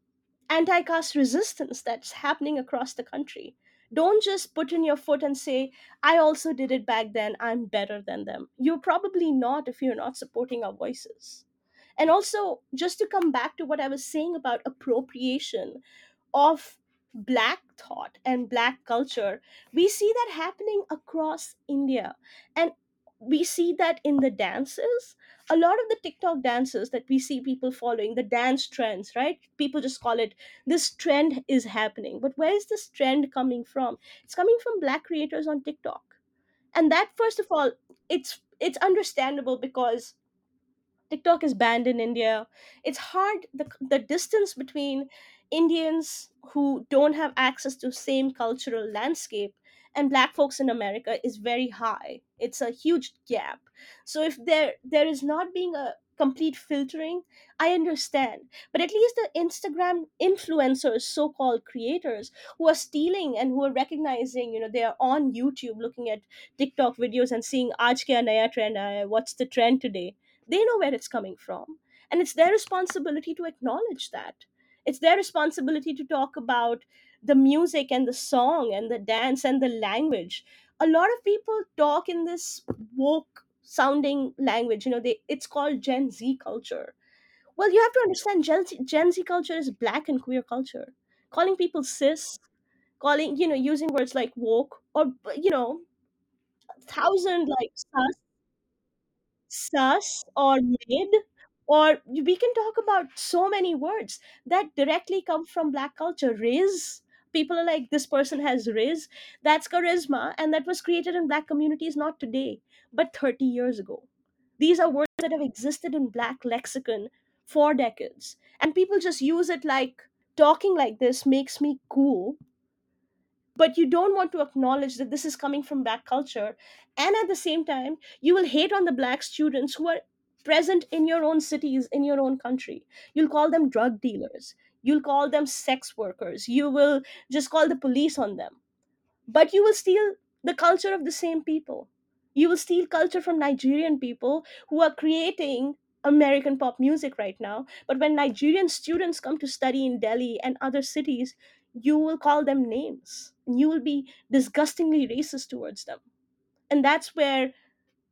anti caste resistance that's happening across the country. Don't just put in your foot and say, I also did it back then. I'm better than them. You're probably not if you're not supporting our voices. And also, just to come back to what I was saying about appropriation, of black thought and black culture we see that happening across india and we see that in the dances a lot of the tiktok dances that we see people following the dance trends right? People just call it this trend is happening. But where is this trend coming from? It's coming from black creators on tiktok. And that first of all it's it's understandable because TikTok is banned in India. It's hard the the distance between Indians who don't have access to same cultural landscape and black folks in america is very high it's a huge gap. So if there there is not being a complete filtering i understand. But at least the instagram influencers so-called creators who are stealing and who are recognizing you know they are on youtube looking at tiktok videos and seeing aaj kya naya trend what's the trend today? They know where it's coming from. And it's their responsibility to acknowledge that. It's their responsibility to talk about the music and the song and the dance and the language a lot of people talk in this woke sounding language you know they it's called gen z culture. Well you have to understand gen z, gen z culture is black and queer culture. Calling people cis calling you know using words like woke or you know thousand like sus sus or mid or we can talk about so many words that directly come from black culture. Rizz people are like this person has rizz. That's charisma and that was created in black communities not today but 30 years ago. These are words that have existed in black lexicon for decades and people just use it like talking like this makes me cool. But you don't want to acknowledge that this is coming from black culture and at the same time you will hate on the black students who are present in your own cities in your own country. You'll call them drug dealers you'll call them sex workers you will just call the police on them but you will steal the culture of the same people. You will steal culture from Nigerian people who are creating American pop music right now. But when Nigerian students come to study in Delhi and other cities, you will call them names. And you will be disgustingly racist towards them. And that's where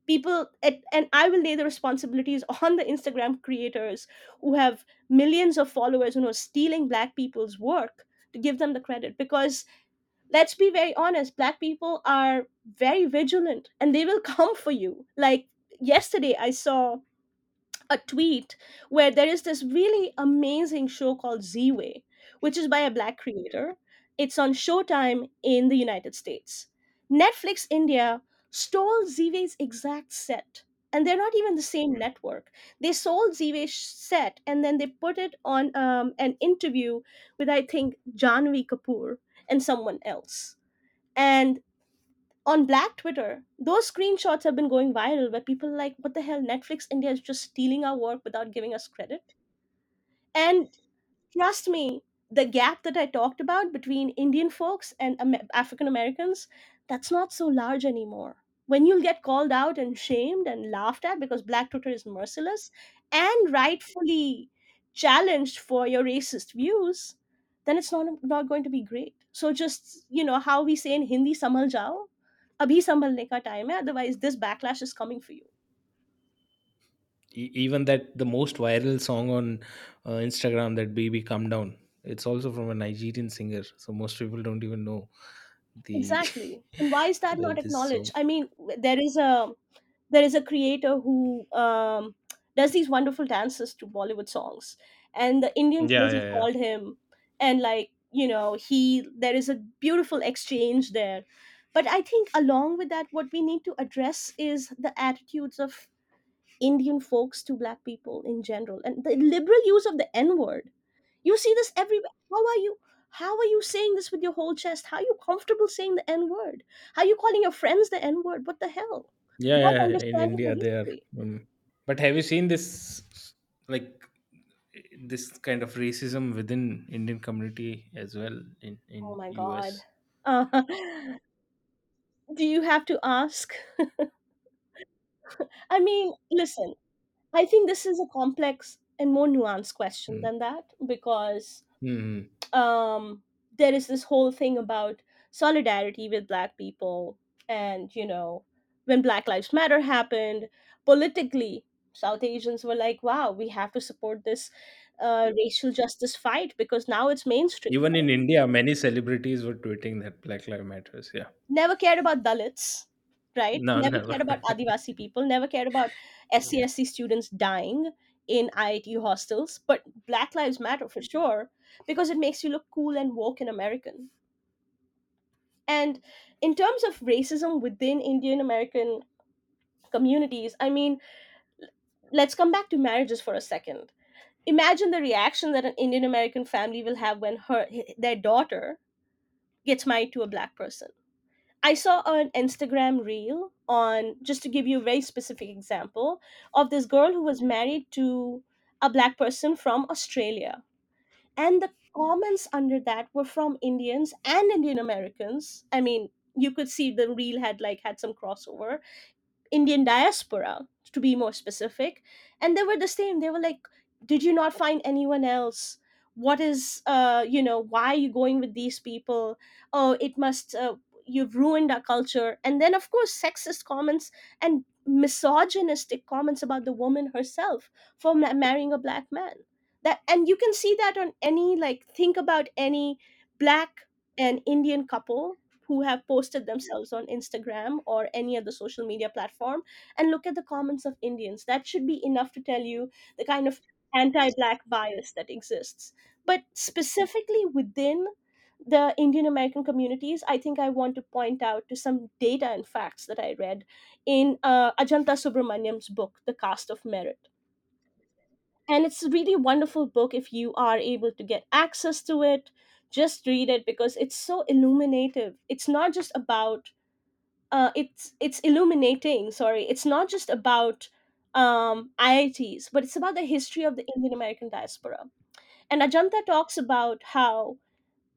people, and I will lay the responsibilities on the Instagram creators who have millions of followers who are stealing Black people's work to give them the credit because let's be very honest black people are very vigilant and they will [LAUGHS] come for you. Like yesterday i saw a tweet where there is this really amazing show called z-way which is by a black creator. It's on showtime in the united states. Netflix india stole z-way's exact set and they're not even the same network. They sold z-way's set and then they put it on um, an interview with i think janhvi kapoor and someone else. And on Black Twitter, those screenshots have been going viral where people are like, what the hell, Netflix India is just stealing our work without giving us credit. And trust me, the gap that I talked about between Indian folks and African Americans, that's not so large anymore. When you'll get called out and shamed and laughed at because Black Twitter is merciless and rightfully challenged for your racist views, then it's not not going to be great. So just you know how we say in Hindi, samal jao, abhi sambalne ka time hai. Otherwise, this backlash is coming for you. Even that the most viral song on uh, Instagram, that "Baby Calm Down," it's also from a Nigerian singer, so most people don't even know the Exactly. And why is [LAUGHS] that not acknowledged? song I mean, there is a there is a creator who um, does these wonderful dances to Bollywood songs, and the indian yeah yeah yeah called him, and like you know, he there is a beautiful exchange there. But I think along with that, what we need to address is the attitudes of Indian folks to black people in general, and the liberal use of the N word. You see this everywhere. How are you? How are you saying this with your whole chest? How are you comfortable saying the N word? How are you calling your friends the N word? What the hell? yeah yeah in india they are um, but have you seen this like this kind of racism within indian community as well in in Oh my us god. Uh, [LAUGHS] do you have to ask? [LAUGHS] I mean, listen, I think this is a complex and more nuanced question mm. than that because hmm um, there is this whole thing about solidarity with black people and you know when black lives matter happened politically south asians were like wow we have to support this uh, racial justice fight because now it's mainstream. Even in india many celebrities were tweeting that black lives matters yeah. Never cared about dalits right? No never [LAUGHS] never. cared about adivasi people. Never cared about [LAUGHS] yeah. Scsc students dying in iit hostels but black lives matter for sure because it makes you look cool and woke and american And in terms of racism within Indian American communities, I mean, let's come back to marriages for a second. Imagine the reaction that an Indian American family will have when her their daughter gets married to a black person. I saw an Instagram reel on, just to give you a very specific example, of this girl who was married to a black person from Australia. And the comments under that were from Indians and Indian Americans. I mean, you could see the reel had like had some crossover Indian diaspora, to be more specific. And they were the same. They were like, Did you not find anyone else? What is, uh, you know, why are you going with these people? Oh, it must, uh, you've ruined our culture. And then, of course, sexist comments and misogynistic comments about the woman herself for ma- marrying a black man. That, and you can see that on any, like, think about any black and Indian couple who have posted themselves on Instagram or any other social media platform and look at the comments of Indians. That should be enough to tell you the kind of anti black bias that exists. But specifically within the Indian American communities, I think I want to point out to some data and facts that I read in uh, Ajantha Subramanian's book, The Caste of Merit. And it's a really wonderful book if you are able to get access to it. Just read it because it's so illuminative. It's not just about uh, it's it's illuminating. Sorry, it's not just about um, IITs, but it's about the history of the Indian American diaspora. And Ajantha talks about how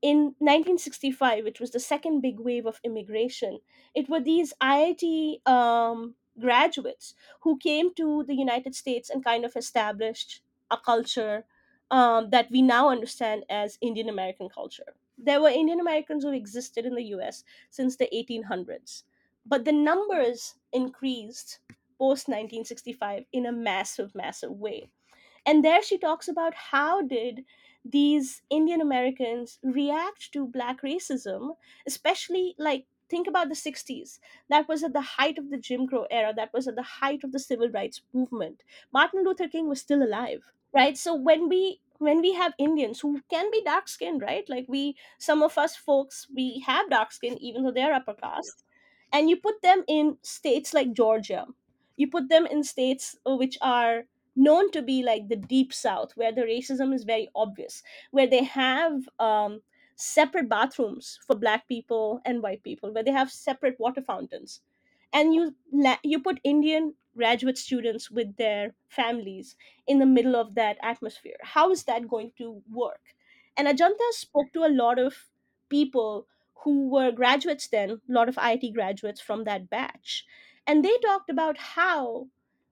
in 1965, which was the second big wave of immigration, it were these IIT um, graduates who came to the United States and kind of established a culture um, that we now understand as Indian American culture. There were Indian Americans who existed in the US since the 1800s, but the numbers increased post 1965 in a massive, massive way and there she talks about how did these indian americans react to black racism especially like think about the 60s that was at the height of the jim crow era. That was at the height of the civil rights movement. Martin luther king was still alive right? So when we when we have indians who can be dark skinned right? Like we some of us folks we have dark skin even though they're upper caste. And you put them in states like georgia. You put them in states uh, which are known to be like the deep south where the racism is very obvious where they have um, separate bathrooms for black people and white people where they have separate water fountains. And you you put indian graduate students with their families in the middle of that atmosphere. How is that going to work? And ajantha spoke to a lot of people who were graduates then a lot of it graduates from that batch. And they talked about how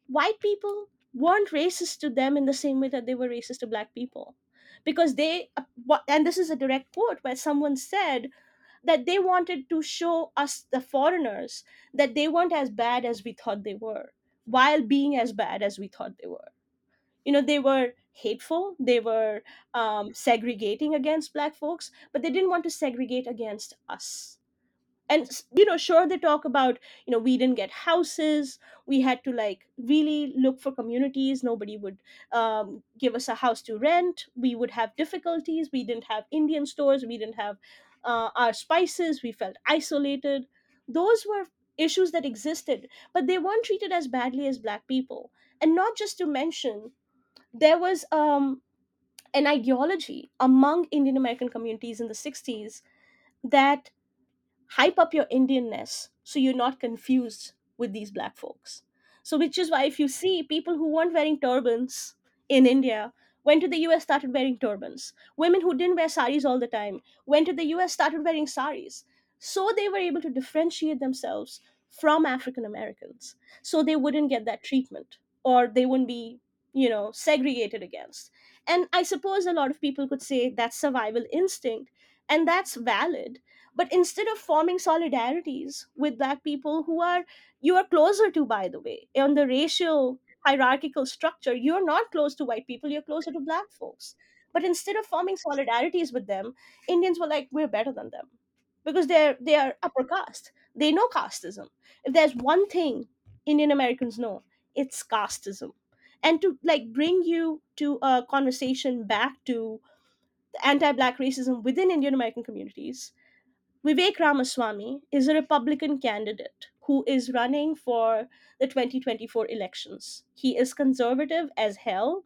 white people weren't racist to them in the same way that they were racist to black people. Because they uh, and this is a direct quote where someone said that they wanted to show us the foreigners that they weren't as bad as we thought they were while being as bad as we thought they were. You know they were hateful they were um, segregating against black folks but they didn't want to segregate against us and you know sure they talk about you know we didn't get houses we had to like really look for communities nobody would um, give us a house to rent we would have difficulties we didn't have indian stores we didn't have uh, our spices we felt isolated. Those were issues that existed but they weren't treated as badly as black people. And not just to mention there was um, an ideology among indian american communities in the 60s that hype up your Indianness so you're not confused with these black folks. So, which is why if you see people who weren't wearing turbans in India went to the US, started wearing turbans. Women who didn't wear saris all the time went to the US, started wearing saris. So they were able to differentiate themselves from African Americans. So they wouldn't get that treatment or they wouldn't be, you know, segregated against. And I suppose a lot of people could say that's survival instinct, and that's valid but instead of forming solidarities with black people who are you are closer to by the way on the racial hierarchical structure you're not close to white people you're closer to black folks. But instead of forming solidarities with them indians were like we're better than them. Because they're they are upper caste. They know casteism. If there's one thing indian americans know it's casteism. And to like bring you to a conversation back to anti-black racism within indian american communities Vivek Ramaswamy is a Republican candidate who is running for the 2024 elections. He is conservative as hell,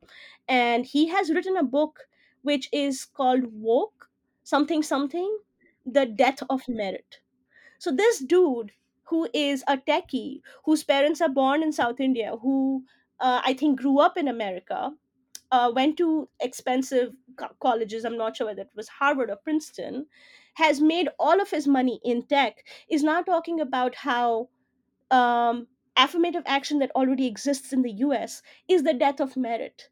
and he has written a book which is called Woke something something, The Death of Merit. So this dude who is a techie, whose parents are born in South India, who uh, I think grew up in America, uh, went to expensive co- colleges. I'm not sure whether it was Harvard or Princeton. Has made all of his money in tech. Is now talking about how um, affirmative action that already exists in the US is the death of merit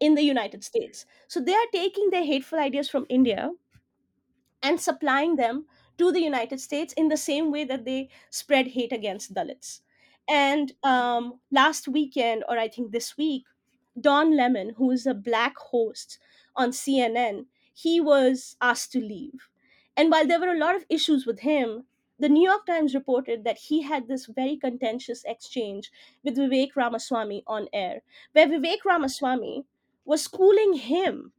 in the United States. So they are taking their hateful ideas from India and supplying them to the United States in the same way that they spread hate against Dalits. And um, last weekend, or I think this week, Don Lemon, who is a black host on CNN, he was asked to leave. And while there were a lot of issues with him, the New York Times reported that he had this very contentious exchange with Vivek Ramaswamy on air, where Vivek Ramaswamy was schooling him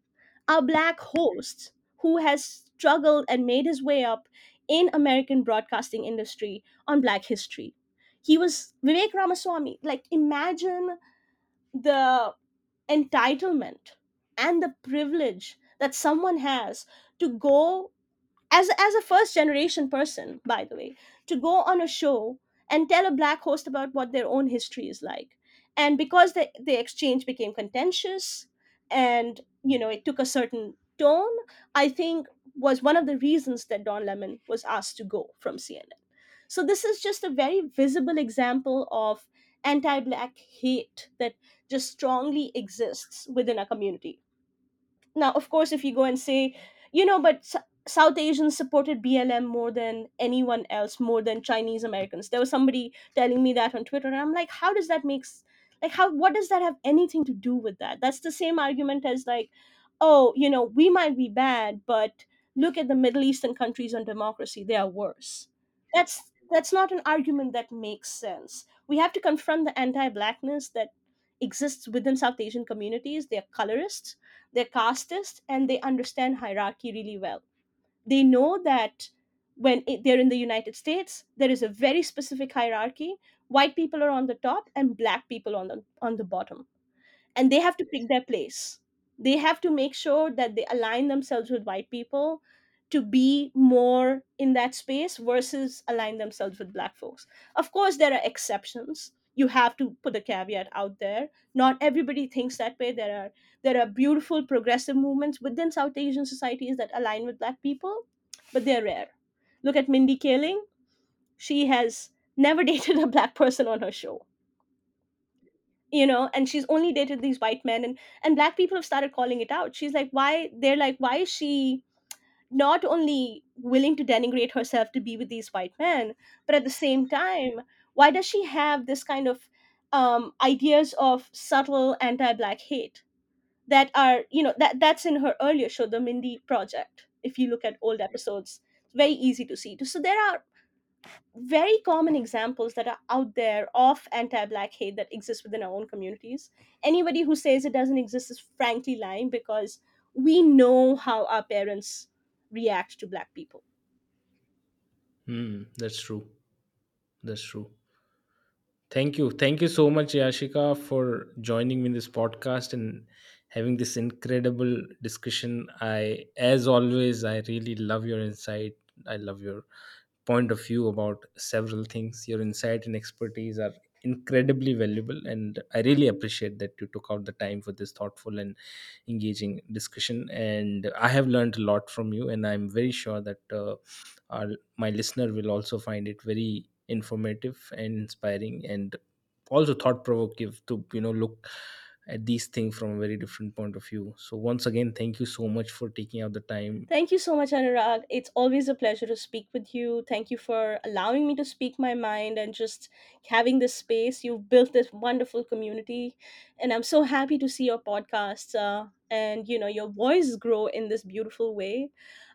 a black host who has struggled and made his way up in American broadcasting industry on black history. He was Vivek Ramaswamy. Like imagine the entitlement and the privilege that someone has to go as as a first generation person by the way to go on a show and tell a black host about what their own history is like. And because the, the exchange became contentious and you know it took a certain tone i think was one of the reasons that don lemon was asked to go from cnn so this is just a very visible example of anti-black hate that just strongly exists within a community. Now of course if you go and say you know but south asians supported blm more than anyone else more than chinese americans. There was somebody telling me that on twitter and i'm like how does that make like how what does that have anything to do with that? That's the same argument as like oh you know we might be bad but look at the middle eastern countries on democracy they are worse. That's that's not an argument that makes sense. We have to confront the anti-blackness that exists within south asian communities. They're colorists they're casteist and they understand hierarchy really well they know that when it, they're in the united states there is a very specific hierarchy white people are on the top and black people on the on the bottom and they have to pick their place. They have to make sure that they align themselves with white people to be more in that space versus align themselves with black folks. Of course, there are exceptions. You have to put a caveat out there. Not everybody thinks that way. There are there are beautiful progressive movements within South Asian societies that align with black people, but they're rare. Look at Mindy Kaling. She has never [LAUGHS] dated a black person on her show you know and she's only dated these white men and and black people have started calling it out she's like why they're like why is she not only willing to denigrate herself to be with these white men but at the same time why does she have this kind of um, ideas of subtle anti-black hate that are you know that that's in her earlier show the mindy project if you look at old episodes it's very easy to see so there are very common examples that are out there of anti-black hate that exists within our own communities anybody who says it doesn't exist is frankly lying because we know how our parents react to black people Hmm, that's true. That's true. Thank you. Thank you so much, Yashica, for joining me in this podcast and having this incredible discussion. I, as always, I really love your insight. I love your point of view about several things. Your insight and expertise are incredibly valuable, and I really appreciate that you took out the time for this thoughtful and engaging discussion. And I have learned a lot from you, and I'm very sure that uh, our, my listener will also find it very informative and inspiring and also thought provoking to you know look at these things from a very different point of view so once again thank you so much for taking out the time Thank you so much, Anurag. It's always a pleasure to speak with you. Thank you for allowing me to speak my mind and just having this space. You've built this wonderful community, and I'm so happy to see your podcasts uh, and you know your voice grow in this beautiful way.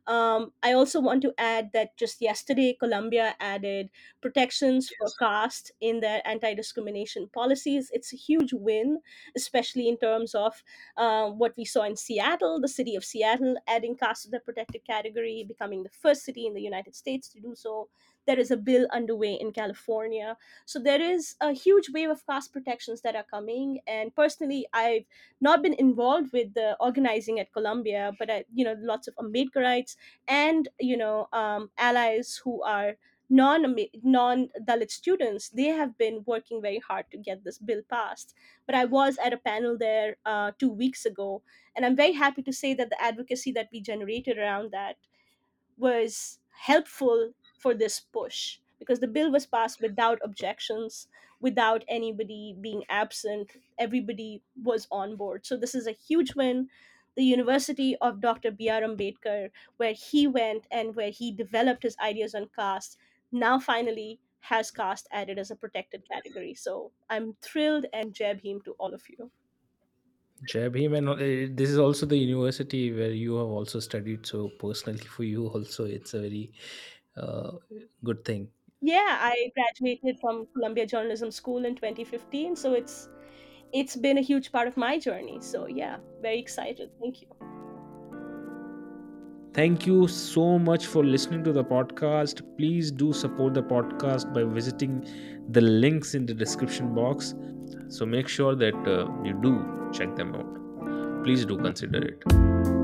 Um, I also want to add that just yesterday, Columbia added protections for caste in their anti-discrimination policies. It's a huge win, especially in terms of uh, what we saw in Seattle, the city of Seattle adding caste to the protected category, becoming the first city in the United States to do so. There is a bill underway in California. So there is a huge wave of caste protections that are coming. And personally, I've not been involved with the organizing at Columbia, but I, you know, lots of Ambedkarites and you know um, allies who are non non Dalit students, they have been working very hard to get this bill passed. But I was at a panel there uh, two weeks ago, and I'm very happy to say that the advocacy that we generated around that was helpful for this push because the bill was passed without objections, without anybody being absent. Everybody was on board. So this is a huge win. The University of Dr. B.R. Ambedkar, where he went and where he developed his ideas on caste, now finally has caste added as a protected category. So I'm thrilled and Jai Bhim to all of you. Jai Bhim, and uh, this is also the university where you have also studied. So personally, for you also, it's a very uh, good thing. Yeah, I graduated from Columbia Journalism School in 2015, so it's it's been a huge part of my journey. So yeah, very excited. Thank you. Thank you so much for listening to the podcast. Please do support the podcast by visiting the links in the description box. So make sure that uh, you do check them out. Please do consider it.